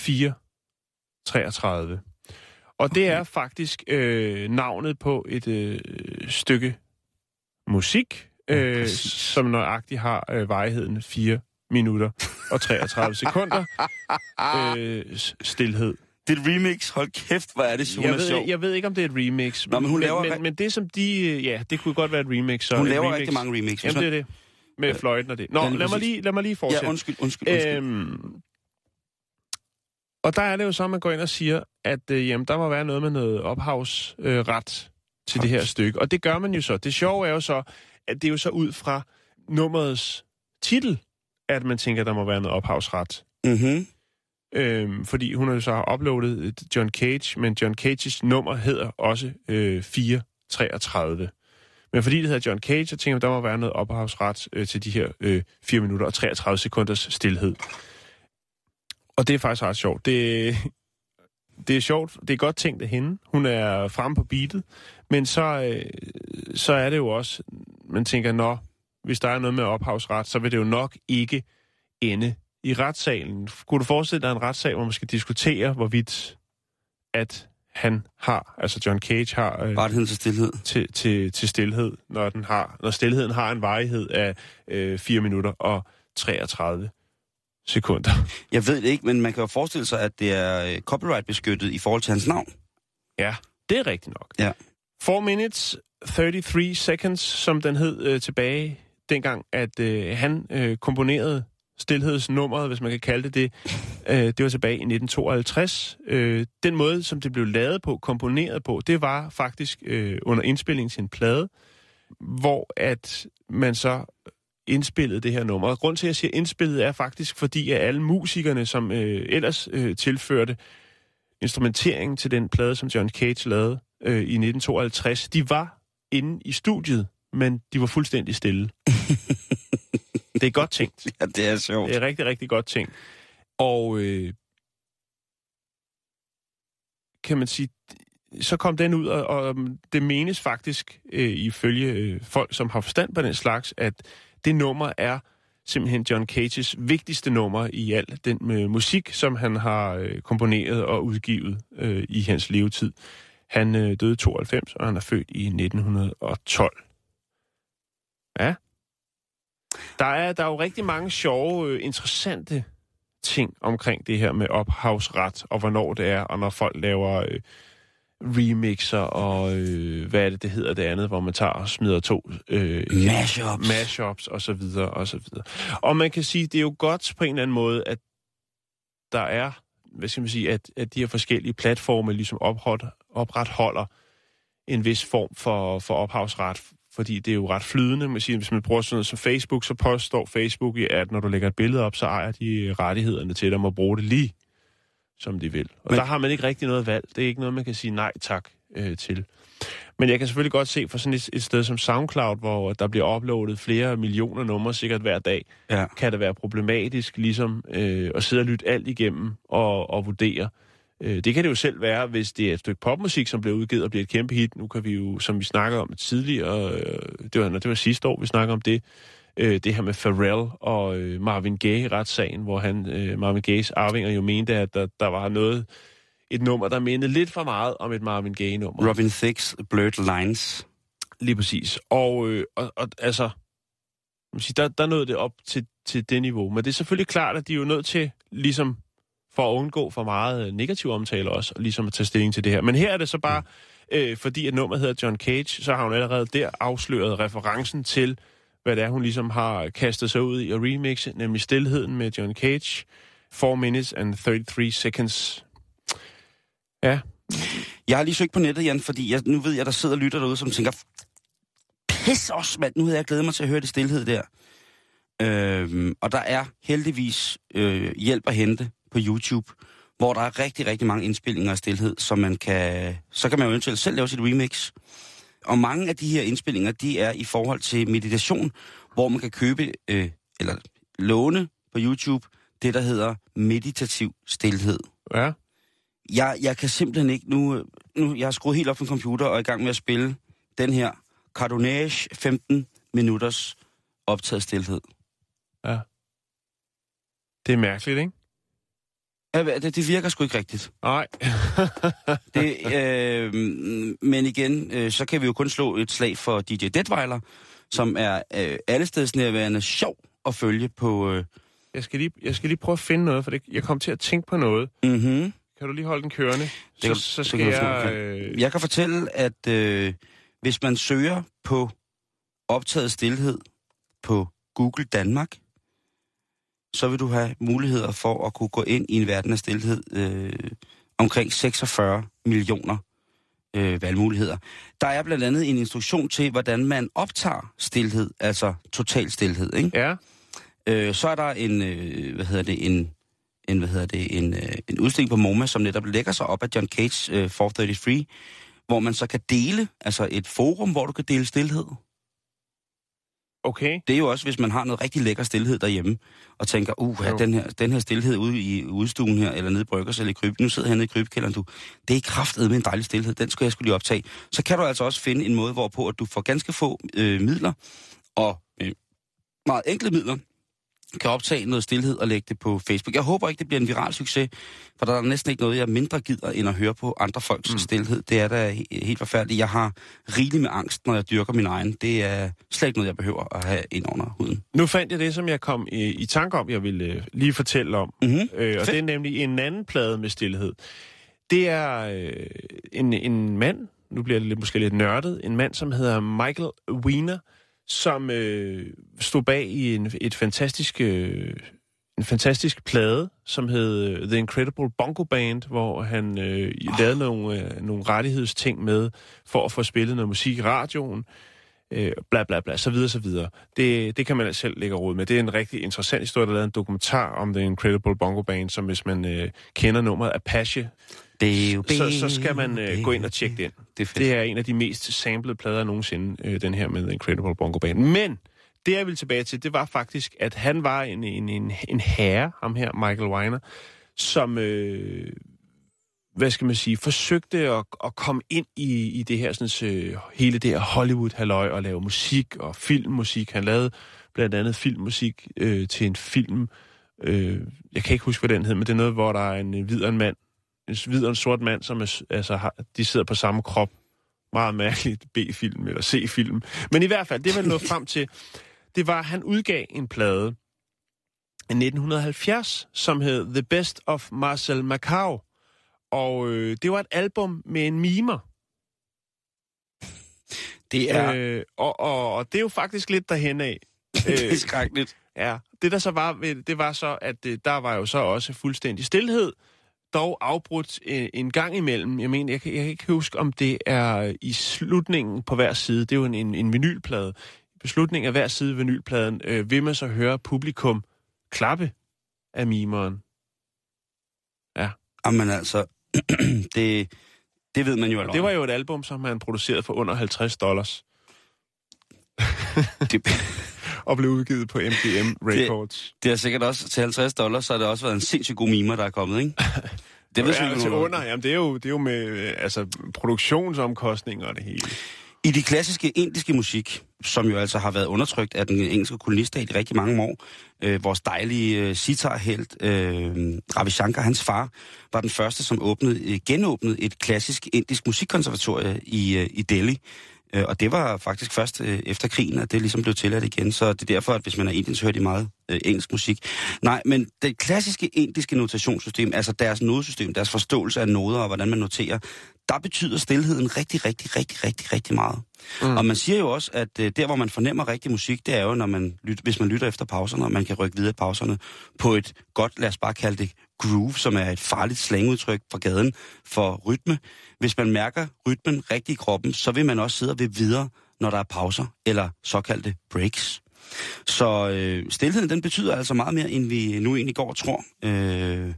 B: 433. Og det er faktisk øh, navnet på et øh, stykke musik, øh,
A: præcis.
B: som nøjagtigt har øh, varigheden 4 minutter og 33 sekunder. Øh, stilhed.
A: Det er et remix. Hold kæft, hvor er det, hun
B: Jeg ved, jeg ved ikke, om det er et remix.
A: Nå, men hun laver-
B: men, men, men det som de... øh, Ja, det kunne godt være et remix. Så
A: Hun
B: et
A: laver
B: remix.
A: rigtig mange remix. Hvis
B: Jamen, det er det. Med fløjten og det. Nå,
A: Ja,
B: lad mig, lige, lad mig lige fortsætte.
A: Ja, undskyld, undskyld, undskyld.
B: Øhm, og der er det jo så, at man går ind og siger, at øh, jamen, der må være noget med noget ophavsret øh, til det her stykke. Og det gør man jo så. Det sjove er jo så, at det er jo så ud fra nummerets titel, at man tænker, at der må være noget ophavsret.
A: Mm-hmm.
B: Øhm, fordi hun har jo så uploadet et John Cage, men John Cages nummer hedder også øh, 433. Men fordi det hedder John Cage, så tænker jeg, at der må være noget ophavsret øh, til de her øh, 4 minutter og 33 sekunders stillhed. Og det er faktisk ret sjovt. Det, det er sjovt. Det er godt tænkt af hende. Hun er fremme på beatet. Men så, øh, så er det jo også, man tænker, nå, hvis der er noget med ophavsret, så vil det jo nok ikke ende i retssalen. Kunne du forestille dig en retssag, hvor man skal diskutere, hvorvidt at han har, altså John Cage har øh,
A: Rettigheden til stillhed.
B: til, til, til stillhed, når, den har, når stillheden har en varighed af øh, 4 minutter og 33 sekunder.
A: Jeg ved det ikke, men man kan jo forestille sig, at det er øh, copyright-beskyttet i forhold til hans navn.
B: Ja, det er rigtigt nok.
A: Ja.
B: 4 minutes 33 seconds, som den hed øh, tilbage dengang, at øh, han øh, komponerede stillhedsnummeret, hvis man kan kalde det det. Øh, det var tilbage i 1952. Øh, den måde, som det blev lavet på, komponeret på, det var faktisk øh, under indspillingen til en plade, hvor at man så indspillede det her nummer. Og grund til, at jeg siger indspillet, er faktisk fordi, at alle musikerne, som øh, ellers øh, tilførte instrumenteringen til den plade, som John Cage lavede øh, i 1952, de var inde i studiet, men de var fuldstændig stille. det er godt tænkt.
A: Ja, det er sjovt.
B: Det er rigtig, rigtig godt tænkt. Og øh, kan man sige, så kom den ud, og, og det menes faktisk, øh, ifølge øh, folk, som har forstand på den slags, at det nummer er simpelthen John Cages vigtigste nummer i al den øh, musik, som han har øh, komponeret og udgivet øh, i hans levetid. Han øh, døde 92, og han er født i 1912. Ja. Der er, der er jo rigtig mange sjove, øh, interessante ting omkring det her med ophavsret, og hvornår det er, og når folk laver øh, remixer, og øh, hvad er det, det hedder det andet, hvor man tager og smider to øh,
A: Mashups.
B: mashups og så videre, og så videre. Og man kan sige, det er jo godt på en eller anden måde, at der er, hvad skal man sige, at, at de her forskellige platforme ligesom ophold, opretholder en vis form for, for ophavsret, fordi det er jo ret flydende. Man siger, hvis man bruger sådan noget som Facebook, så påstår Facebook, at når du lægger et billede op, så ejer de rettighederne til dem at bruge det lige, som de vil. Og
A: Men-
B: der har man ikke rigtig noget valg. Det er ikke noget, man kan sige nej tak øh, til. Men jeg kan selvfølgelig godt se for sådan et, et sted som SoundCloud, hvor der bliver uploadet flere millioner numre sikkert hver dag,
A: Ja.
B: kan det være problematisk ligesom øh, at sidde og lytte alt igennem og, og vurdere. Øh, det kan det jo selv være, hvis det er et stykke popmusik, som bliver udgivet og bliver et kæmpe hit. Nu kan vi jo, som vi snakkede om tidligere, øh, det, var, det var sidste år, vi snakkede om det, øh, det her med Pharrell og øh, Marvin Gaye retssagen, hvor han, øh, Marvin Gayes arvinger jo mente, at der, der var noget, et nummer, der mindede lidt for meget om et Marvin Gaye-nummer.
A: Robin Thicke's Blurred Lines.
B: Lige præcis. Og, øh, og, og altså, man siger, der, der nåede det op til, til det niveau. Men det er selvfølgelig klart, at de er jo nødt til, ligesom for at undgå for meget øh, negativ omtale også, og ligesom at tage stilling til det her. Men her er det så bare, øh, fordi at nummeret hedder John Cage, så har hun allerede der afsløret referencen til, hvad det er, hun ligesom har kastet sig ud i at remixe, nemlig Stilheden med John Cage, 4 minutes and 33 seconds. Ja,
A: Jeg har lige søgt på nettet, Jan, fordi jeg, nu ved jeg, der sidder lytter derude, som tænker, pis os, mand, nu havde jeg glædet mig til at høre det stillhed der. Øhm, og der er heldigvis øh, hjælp at hente på YouTube, hvor der er rigtig, rigtig mange indspillinger af stillhed, som man kan, så kan man jo eventuelt selv lave sit remix. Og mange af de her indspillinger, de er i forhold til meditation, hvor man kan købe, øh, eller låne på YouTube, det der hedder meditativ stillhed.
B: ja.
A: Jeg, jeg kan simpelthen ikke nu, øh, nu... Jeg har skruet helt op på en computer og er i gang med at spille den her Cardonage 15 minutters optaget stillhed.
B: Ja. Det er mærkeligt, ikke?
A: Det, det virker sgu ikke rigtigt.
B: Nej.
A: Det, øh, men igen, øh, så kan vi jo kun slå et slag for DJ Detweiler, som er øh, allestedsnærværende sjov at følge på... Øh,
B: jeg, skal lige, jeg skal lige prøve at finde noget, for det, jeg kom til at tænke på noget.
A: mm-hmm.
B: Kan du lige holde den kørende?
A: kan du-
B: så, så
A: det
B: skal
A: kan
B: jeg...
A: tro, jeg
B: Øh,
A: Jeg kan fortælle, at øh, hvis man søger på optaget stillhed på Google Danmark, så vil du have muligheder for at kunne gå ind i en verden af stillhed øh, omkring 46 millioner øh, valgmuligheder. Der er blandt andet en instruktion til, hvordan man optager stillhed, altså total stillhed. Ikke?
B: ja,
A: Øh, så er der en, øh, hvad hedder det, en, en, hvad hedder det, en, øh, en udstilling på MoMA, som netop lægger sig op af John Cage øh, 433, hvor man så kan dele, altså et forum, hvor du kan dele stillhed.
B: Okay.
A: Det er jo også, hvis man har noget rigtig lækker stillhed derhjemme, og tænker, uh, ja, den, her, den her stillhed ude i udstuen her, eller nede i Bryggers, eller i kryb, nu sidder jeg nede i krybkælderen, du, det er kraftet med en dejlig stillhed, den skulle jeg skulle lige optage. Så kan du altså også finde en måde, hvorpå at du får ganske få øh, midler, og øh, meget enkle midler, kan optage noget stillhed og lægge det på Facebook. Jeg håber ikke, det bliver en viral succes, for der er næsten ikke noget, jeg mindre gider, end at høre på andre folks mm. stillhed. Det er da he- helt forfærdeligt. Jeg har rigeligt med angst, når jeg dyrker min egen. Det er slet ikke noget, jeg behøver at have ind under huden.
B: Nu fandt jeg det, som jeg kom i, i tanke om, jeg ville øh, lige fortælle om.
A: Mm-hmm.
B: Øh, og
A: Fedt.
B: det er nemlig en anden plade med stillhed. Det er øh, en, en mand, nu bliver det lidt, måske lidt nørdet, en mand, som hedder Michael Wiener, som øh, stod bag i en, et fantastisk, øh, en fantastisk plade, som hed øh, The Incredible Bongo Band, hvor han øh, oh. lavede nogle, øh, nogle rettighedsting med for at få spillet noget musik i radioen. Øh, bla bla bla, så videre, så videre. Det, det kan man altså selv lægge råd med. Det er en rigtig interessant historie, der er lavet en dokumentar om The Incredible Bongo Band, som hvis man øh, kender nummeret Apache, så, så skal man øh, gå ind og tjekke den.
A: Det er.
B: Det er en af de mest samlede plader nogensinde, øh, den her med Incredible Bongo Band. Men det, jeg vil tilbage til, det var faktisk, at han var en, en, en, en herre, ham her, Michael Weiner, som, øh, hvad skal man sige, forsøgte at, at komme ind i, i det her, sådan, øh, hele det her Hollywood-halløj og lave musik og filmmusik. Han lavede blandt andet filmmusik øh, til en film, øh, jeg kan ikke huske, hvad den hed, men det er noget, hvor der er en hvid og en mand, en hvid og en sort mand, som er, altså, har, de sidder på samme krop. Meget mærkeligt B-film eller C-film. Men i hvert fald, det var nået frem til, det var, at han udgav en plade i 1970, som hed The Best of Marcel Macau. Og øh, det var et album med en mimer.
A: Det er, øh,
B: Øh, og, og, og det er jo faktisk lidt derhen af.
A: det er skrækkeligt.
B: Ja, det der så var, det var så, at øh, der var jo så også fuldstændig stillhed, dog afbrudt øh, en gang imellem. Jeg mener, jeg kan, jeg kan ikke huske, om det er i slutningen på hver side. Det er jo en, en, en vinylplade. I slutningen af hver side af vinylpladen øh, vil man så høre publikum klappe af mimeren.
A: Jamen altså, det, det ved man jo
B: Og det var jo et album, som han producerede for under 50 dollars
A: det,
B: og blev udgivet på MGM Records.
A: det har sikkert også til 50 dollars, så har det også været en sindssygt god mimer, der er kommet, ikke? Det ved
B: ja, til under. Jamen, det er jo, det er jo med øh, altså, produktionsomkostninger og det hele.
A: I de klassiske indiske musik, som jo altså har været undertrykt af den engelske kolonistat i rigtig mange år, øh, vores dejlige øh, sitar-helt, øh, Ravi Shankar, hans far, var den første, som åbnede, øh, genåbnede et klassisk indisk musikkonservatorie i, øh, i Delhi. Øh, og det var faktisk først øh, efter krigen, at det ligesom blev tilladt igen. Så det er derfor, at hvis man er indisk, så hører de meget øh, engelsk musik. Nej, men det klassiske indiske notationssystem, altså deres nodesystem, deres forståelse af noder og hvordan man noterer, der betyder stillheden rigtig, rigtig, rigtig, rigtig, rigtig meget. Mm. Og man siger jo også, at øh, der, hvor man fornemmer rigtig musik, det er jo, når man lyt, hvis man lytter efter pauserne, og man kan rykke videre pauserne på et godt, lad os bare kalde det groove, som er et farligt slangudtryk fra gaden for rytme. Hvis man mærker rytmen rigtig i kroppen, så vil man også sidde og ved videre, når der er pauser, eller såkaldte breaks. Så øh, stillheden, den betyder altså meget mere, end vi nu egentlig går og tror øh,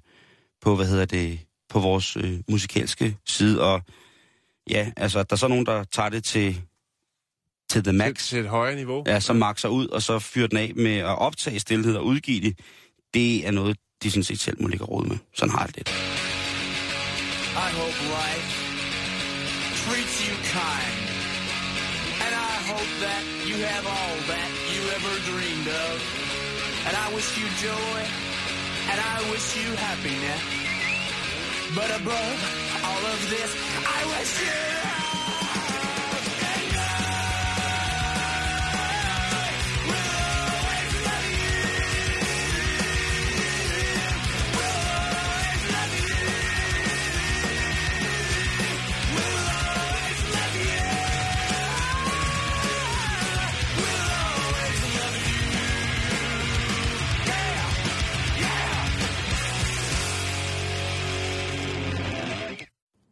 A: på, hvad hedder det, på vores øh, musikalske side. Og ja, altså, der er så nogen, der tager det til, til the max.
B: Til, til et højere niveau.
A: Ja, så makser ud, og så fyrer den af med at optage stillhed og udgive det. Det er noget, de sådan set selv må ligge råd med. Sådan har jeg det lidt.
E: I hope life treats you kind. And I hope that you have all that you ever dreamed of. And I wish you joy. And I wish you happiness. But above all of this, I wish you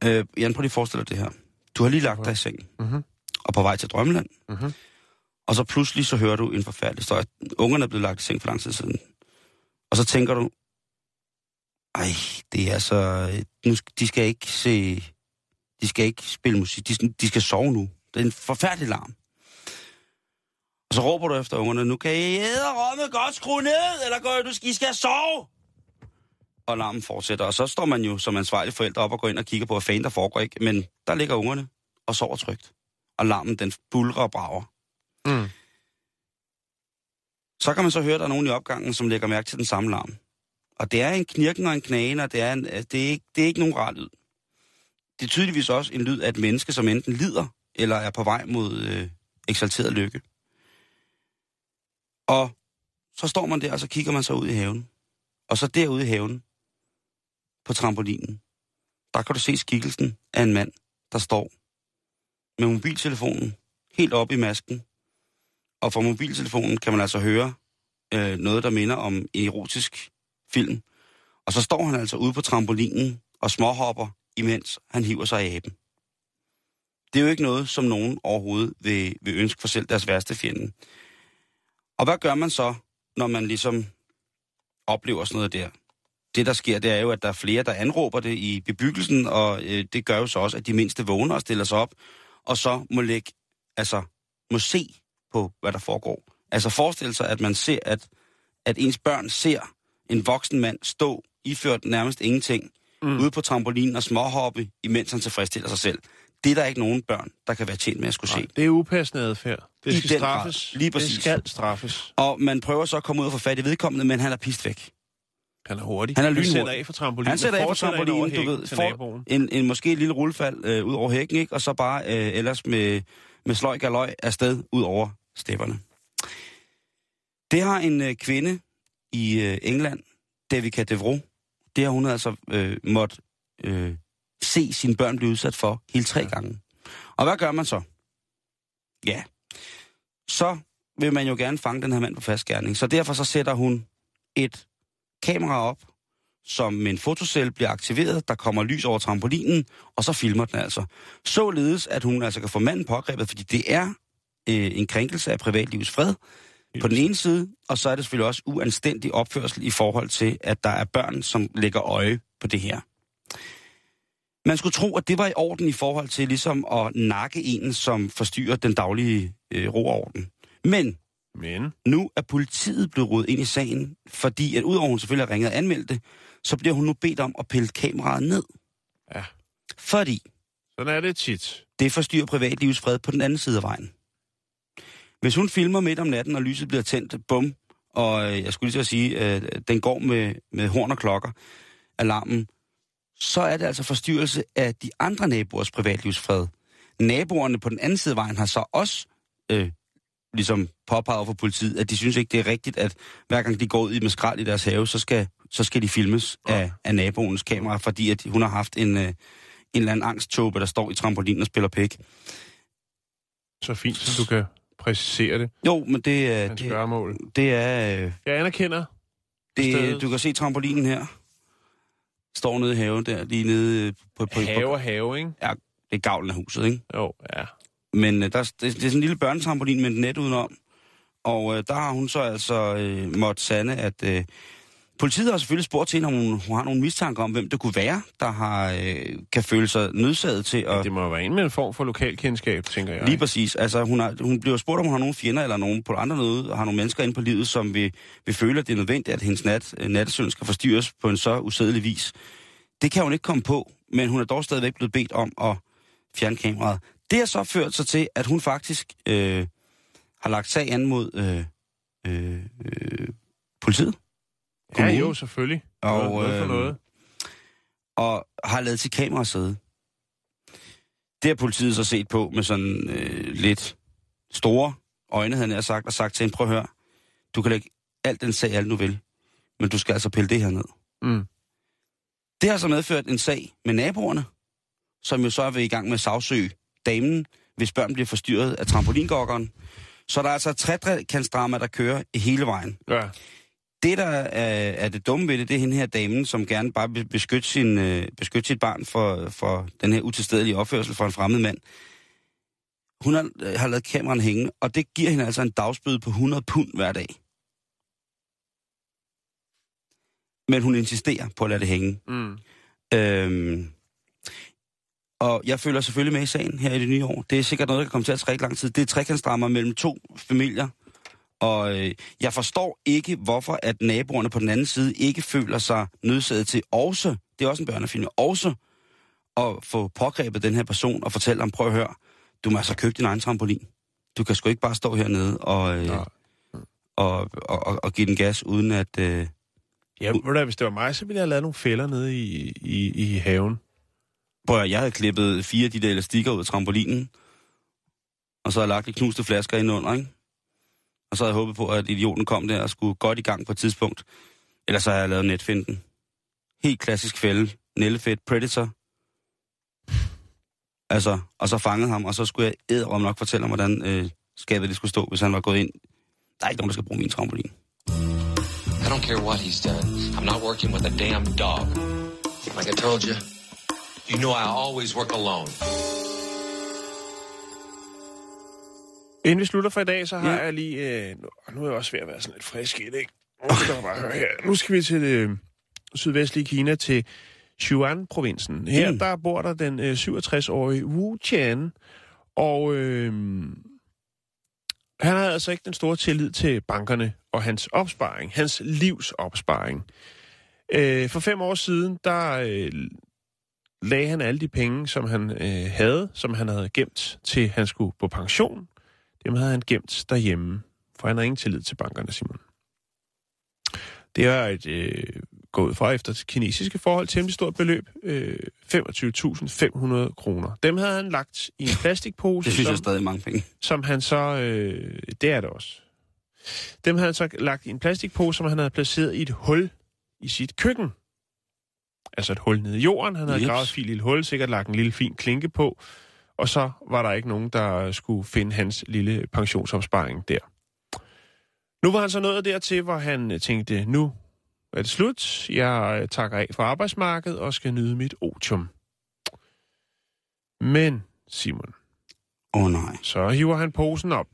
A: Øh, Jan, prøv lige at forestille dig det her. Du har lige lagt dig i seng,
B: Mhm.
A: og på vej til Drømmeland.
B: Mhm.
A: Og så pludselig så hører du en forfærdelig historie. Ungerne er blevet lagt i seng for lang tid siden. Og så tænker du, ej, det er så... Nu, sk- de skal ikke se... De skal ikke spille musik. De, de skal sove nu. Det er en forfærdelig larm. Og så råber du efter ungerne, nu kan I æde godt skrue ned, eller går I, du I skal sove. Og larmen fortsætter, og så står man jo som ansvarlig forældre op og går ind og kigger på, hvad fanden der foregår ikke. Men der ligger ungerne og sover trygt. Og larmen, den bulrer og brager.
B: Mm.
A: Så kan man så høre, at der er nogen i opgangen, som lægger mærke til den samme larm. Og det er en knirken og en knagen, og det er, en, det er, ikke, det er ikke nogen rar lyd. Det er tydeligvis også en lyd af et menneske, som enten lider, eller er på vej mod øh, eksalteret lykke. Og så står man der, og så kigger man så ud i haven. Og så derude i haven, på trampolinen, der kan du se skikkelsen af en mand, der står med mobiltelefonen helt op i masken, og fra mobiltelefonen kan man altså høre øh, noget, der minder om en erotisk film. Og så står han altså ude på trampolinen og småhopper, imens han hiver sig i aben. Det er jo ikke noget, som nogen overhovedet vil, vil ønske for selv deres værste fjende. Og hvad gør man så, når man ligesom oplever sådan noget der? Det, der sker, det er jo, at der er flere, der anråber det i bebyggelsen, og øh, det gør jo så også, at de mindste vågner og stiller sig op, og så må lægge, altså, må se på, hvad der foregår. Altså forestille sig, at man ser, at, at ens børn ser en voksen mand stå iført nærmest ingenting, mm. ude på trampolinen og småhoppe, imens han tilfredsstiller sig selv. Det er der ikke nogen børn, der kan være tjent med at skulle
B: Nej,
A: se.
B: det er upassende adfærd. Det skal
A: grad.
B: straffes.
A: Lige præcis.
B: Det skal straffes.
A: Og man prøver så at komme ud og få fat i vedkommende, men han er pist væk.
B: Han er hurtig.
A: Han er
B: Han
A: lynhurtig.
B: sætter af for trampolinen.
A: Han sætter af
B: over
A: trampolinen, du ved, for en, en måske et lille rullefald øh, ud over hækken, ikke? og så bare øh, ellers med, med sløj galøj afsted ud over stepperne. Det har en øh, kvinde i øh, England, Devika Devro, det har hun altså øh, måtte øh, se sine børn blive udsat for hele tre gange. Og hvad gør man så? Ja, så vil man jo gerne fange den her mand på fastgærning. Så derfor så sætter hun et kamera op, som med en fotocell bliver aktiveret, der kommer lys over trampolinen, og så filmer den altså. Således, at hun altså kan få manden pågrebet, fordi det er øh, en krænkelse af privatlivets fred på den ene side, og så er det selvfølgelig også uanstændig opførsel i forhold til, at der er børn, som lægger øje på det her. Man skulle tro, at det var i orden i forhold til ligesom at nakke en, som forstyrrer den daglige øh, ro og orden. Men
B: men,
A: nu er politiet blevet rodet ind i sagen, fordi at udover at hun selvfølgelig har ringet og anmeldt det, så bliver hun nu bedt om at pille kameraet ned.
B: Ja.
A: Fordi
B: sådan er det tit.
A: det forstyrrer privatlivets fred på den anden side af vejen. Hvis hun filmer midt om natten, og lyset bliver tændt, bum, og øh, jeg skulle lige til at sige, øh, den går med, med horn og klokker, alarmen, så er det altså forstyrrelse af de andre naboers privatlivsfred. Naboerne på den anden side af vejen har så også øh, ligesom påpeget for politiet, at de synes ikke, det er rigtigt, at hver gang de går ud med skrald i deres have, så skal, så skal de filmes af, af naboens kamera, fordi at hun har haft en, øh, en eller anden angsttåbe, der står i trampolinen og spiller pæk.
B: Så fint, som du kan præcisere det.
A: Jo, men det, er-
B: Hans
A: det,
B: gørmål.
A: det er... Øh,
B: Jeg anerkender.
A: det,
B: stedet.
A: du kan se trampolinen her. Står nede i haven der, lige nede øh, på... på,
B: Have
A: på
B: og have, ikke?
A: det er gavlen af huset, ikke?
B: Jo, ja.
A: Men øh, der, det, det er sådan en lille børnetrampolin med et net udenom. Og øh, der har hun så altså øh, måtte sande, at øh, politiet har selvfølgelig spurgt til hende, om hun, hun har nogle mistanker om, hvem det kunne være, der har, øh, kan føle sig nødsaget til at...
B: Det må være en med en form for lokalkendskab, tænker jeg.
A: Lige præcis. Altså, hun, har, hun bliver spurgt, om hun har nogle fjender eller nogen på andre noget, og har nogle mennesker inde på livet, som vil, vil føle, at det er nødvendigt, at hendes nat, øh, nattesøvn skal forstyrres på en så usædelig vis. Det kan hun ikke komme på, men hun er dog stadigvæk blevet bedt om at fjerne kameraet. Det har så ført sig til, at hun faktisk øh, har lagt sag an mod øh, øh, øh, politiet.
B: Ja, jo, selvfølgelig.
A: Og,
B: noget, noget for
A: øhm,
B: noget.
A: og har lavet sit kamera sidde. Det har politiet så set på med sådan øh, lidt store øjne, havde jeg sagt, og sagt til hende, prøv at høre, du kan lægge alt den sag, alt nu vil, men du skal altså pille det her ned.
B: Mm.
A: Det har så medført en sag med naboerne, som jo så er ved i gang med at sagsøge damen, hvis børn bliver forstyrret af trampolingokkeren. Så der er altså et trækantsdrama, der kører hele vejen.
B: Ja.
A: Det, der er, er det dumme ved det, det er hende her damen, som gerne bare vil beskytte, sin, øh, beskytte sit barn for, for den her utilstedelige opførsel for en fremmed mand. Hun har, øh, har lavet kameraen hænge, og det giver hende altså en dagsbøde på 100 pund hver dag. Men hun insisterer på at lade det hænge.
B: Mm.
A: Øhm, og jeg følger selvfølgelig med i sagen her i det nye år. Det er sikkert noget, der kan komme til at trække lang tid. Det er trekantsdrammer mellem to familier. Og øh, jeg forstår ikke, hvorfor at naboerne på den anden side ikke føler sig nødsaget til også, det er også en børnefilm, også at få pågrebet den her person og fortælle ham, prøv at høre, du må altså købe din egen trampolin. Du kan sgu ikke bare stå hernede og, øh, og, og, og, og give den gas, uden at... Øh,
B: Ja, ved du hvis det var mig, så ville jeg have lavet nogle fælder nede i, i, i haven.
A: Prøv at, jeg havde klippet fire af de der elastikker ud af trampolinen, og så havde jeg lagt de knuste flasker ind under, ikke? Og så havde jeg håbet på, at idioten kom der og skulle godt i gang på et tidspunkt. Ellers så havde jeg lavet netfinden. Helt klassisk fælde. Nellefedt Predator. Altså, og så fangede ham, og så skulle jeg æderom nok fortælle ham, hvordan øh, skabet det skulle stå, hvis han var gået ind. Der er ikke nogen, der skal bruge min trampolin.
F: I don't care what he's done. I'm not working with a damn dog. Like I told you, you know I always work alone.
B: Inden vi slutter for i dag, så har
A: Ja.
B: jeg lige... Øh, nu, nu er jeg også ved at være sådan lidt frisk i det, ikke? Nu skal, du bare høre her. nu skal vi til det øh, sydvestlige Kina, til Sichuan-provinsen. Her
A: Mm.
B: der bor der den øh, 67-årige Wu Qian, og øh, han havde altså ikke den store tillid til bankerne og hans opsparing, hans livs opsparing. Øh, for fem år siden, der øh, lagde han alle de penge, som han øh, havde, som han havde gemt til han skulle på pension. Dem havde han gemt derhjemme, for han har ingen tillid til bankerne, Simon. Det er et øh, gået fra efter kinesiske forhold temmelig stort beløb, øh, 25.500 kroner. Dem havde han lagt i en plastikpose,
A: Det synes jeg
B: som,
A: stadig mange penge.
B: som han så... Øh, det er det også. Dem havde han så lagt i en plastikpose, som han havde placeret i et hul i sit køkken. Altså et hul nede i jorden. Han havde
A: Jeps.
B: gravet et fint lille hul, sikkert lagt en lille fin klinke på, og så var der ikke nogen, der skulle finde hans lille pensionsopsparing der. Nu var han så nået dertil, hvor han tænkte, nu er det slut. Jeg takker af fra arbejdsmarkedet og skal nyde mit otium. Men, Simon,
A: Åh oh, nej.
B: så hiver han posen op.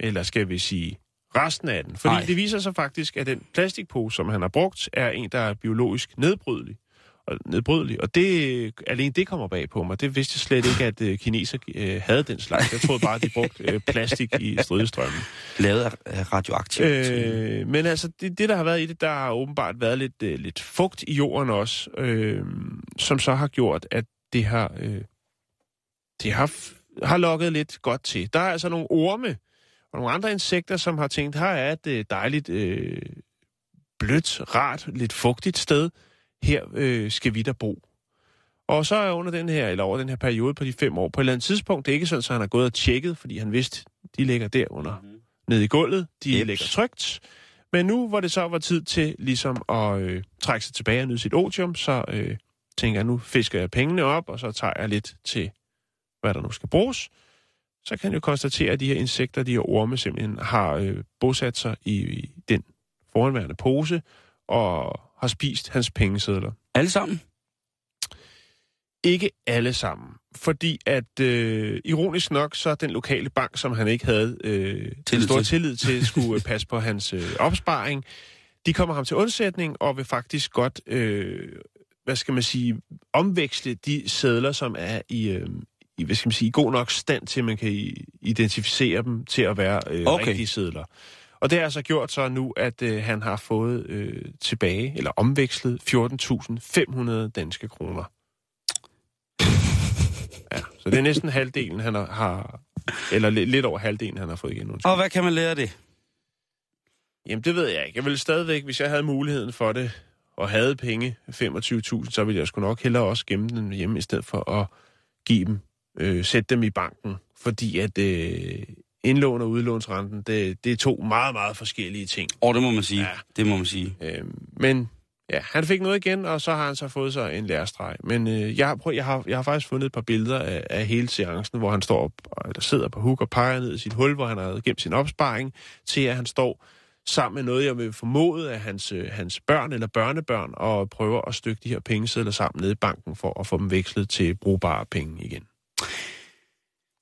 B: Eller skal vi sige resten af den. Fordi.
A: Ej.
B: det viser sig faktisk, at den plastikpose, som han har brugt, er en, der er biologisk nedbrydelig. Og, nedbrydelig. og det, alene det kommer bag på mig. Det vidste jeg slet ikke, at øh, kineser øh, havde den slags. Jeg troede bare, at de brugte øh, plastik i stridestrømmen.
A: Lavet af- radioaktivt. Øh...
B: Men altså, det, det, der har været i det, der har åbenbart været lidt, øh, lidt fugt i jorden også, øh, som så har gjort, at det har, øh, det har, har lukket lidt godt til. Der er altså nogle orme og nogle andre insekter, som har tænkt, her er et øh, dejligt, øh, blødt, rart, lidt fugtigt sted. Her øh, skal vi der bo. Og så er under den her, eller over den her periode på de fem år, på et eller andet tidspunkt, det er ikke sådan, at han har gået og tjekket, fordi han vidste, de ligger derunder nede i gulvet. De.
A: Jeps.
B: ligger trygt. Men nu, hvor det så var tid til ligesom at øh, trække sig tilbage og nyde sit otium, så øh, tænker jeg, nu fisker jeg pengene op, og så tager jeg lidt til, hvad der nu skal bruges. Så kan jeg jo konstatere, at de her insekter, de her orme, simpelthen har øh, bosat sig i, i den foranværende pose, og har spist hans pengesedler.
A: Alle sammen?
B: Ikke alle sammen. Fordi at, øh, ironisk nok, så den lokale bank, som han ikke havde øh,
A: Tillid
B: stor
A: til.
B: tillid til, skulle øh, passe på hans øh, opsparing, de kommer ham til undsætning og vil faktisk godt, øh, hvad skal man sige, omveksle de sædler, som er i, øh, i, hvad skal man sige, i god nok stand til, at man kan identificere dem til at være øh,
A: okay.
B: rigtige sædler. Og det har altså gjort så nu, at øh, han har fået øh, tilbage, eller omvekslet, 14.500 danske kroner. Ja, så det er næsten halvdelen, han har-. Eller lidt, over halvdelen, han har fået igen. undskyld.
A: Og hvad kan man lære af det?
B: Jamen, det ved jeg ikke. Jeg ville stadigvæk, hvis jeg havde muligheden for det, og havde penge, 25.000, så ville jeg sgu nok hellere også gemme den hjemme, i stedet for at give dem, øh, sætte dem i banken. Fordi at øh, indlån og udlånsrenten, det, det er to meget, meget forskellige ting.
A: Åh, oh, det må man sige. Ja. Det må man sige.
B: Øh, men ja, han fik noget igen, og så har han så fået sig en lærestreg. Men øh, jeg, prøv, jeg, har, jeg har faktisk fundet et par billeder af, af hele seancen, hvor han står op, og, der sidder på huk og peger ned i sit hul, hvor han har gemt sin opsparing, til at han står sammen med noget, jeg vil formode af hans, øh, hans børn eller børnebørn, og prøver at stykke de her pengesedler sammen nede i banken for at få dem vekslet til brugbare penge igen.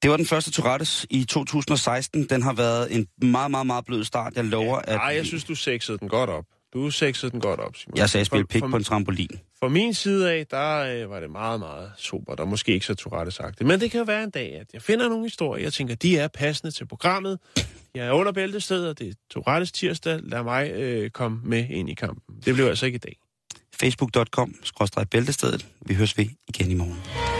A: Det var den første Tourettes i 2016. Den har været en meget, meget, meget blød start. Jeg lover, at...
B: Nej, jeg synes, du sexede den godt op. Du sexede den godt op, Simon.
A: Jeg sagde spil pik på en trampolin.
B: Fra min side af, der øh, var det meget, meget super, og måske ikke så Tourette sagt Men det kan jo være en dag, at jeg finder nogle historier, jeg tænker, de er passende til programmet. Jeg er under bæltestedet, og det er Tourettes tirsdag. Lad mig øh, komme med ind i kampen. Det blev altså ikke i dag.
A: Facebook.com, skråstrej bæltestedet. Vi høres ved igen i morgen.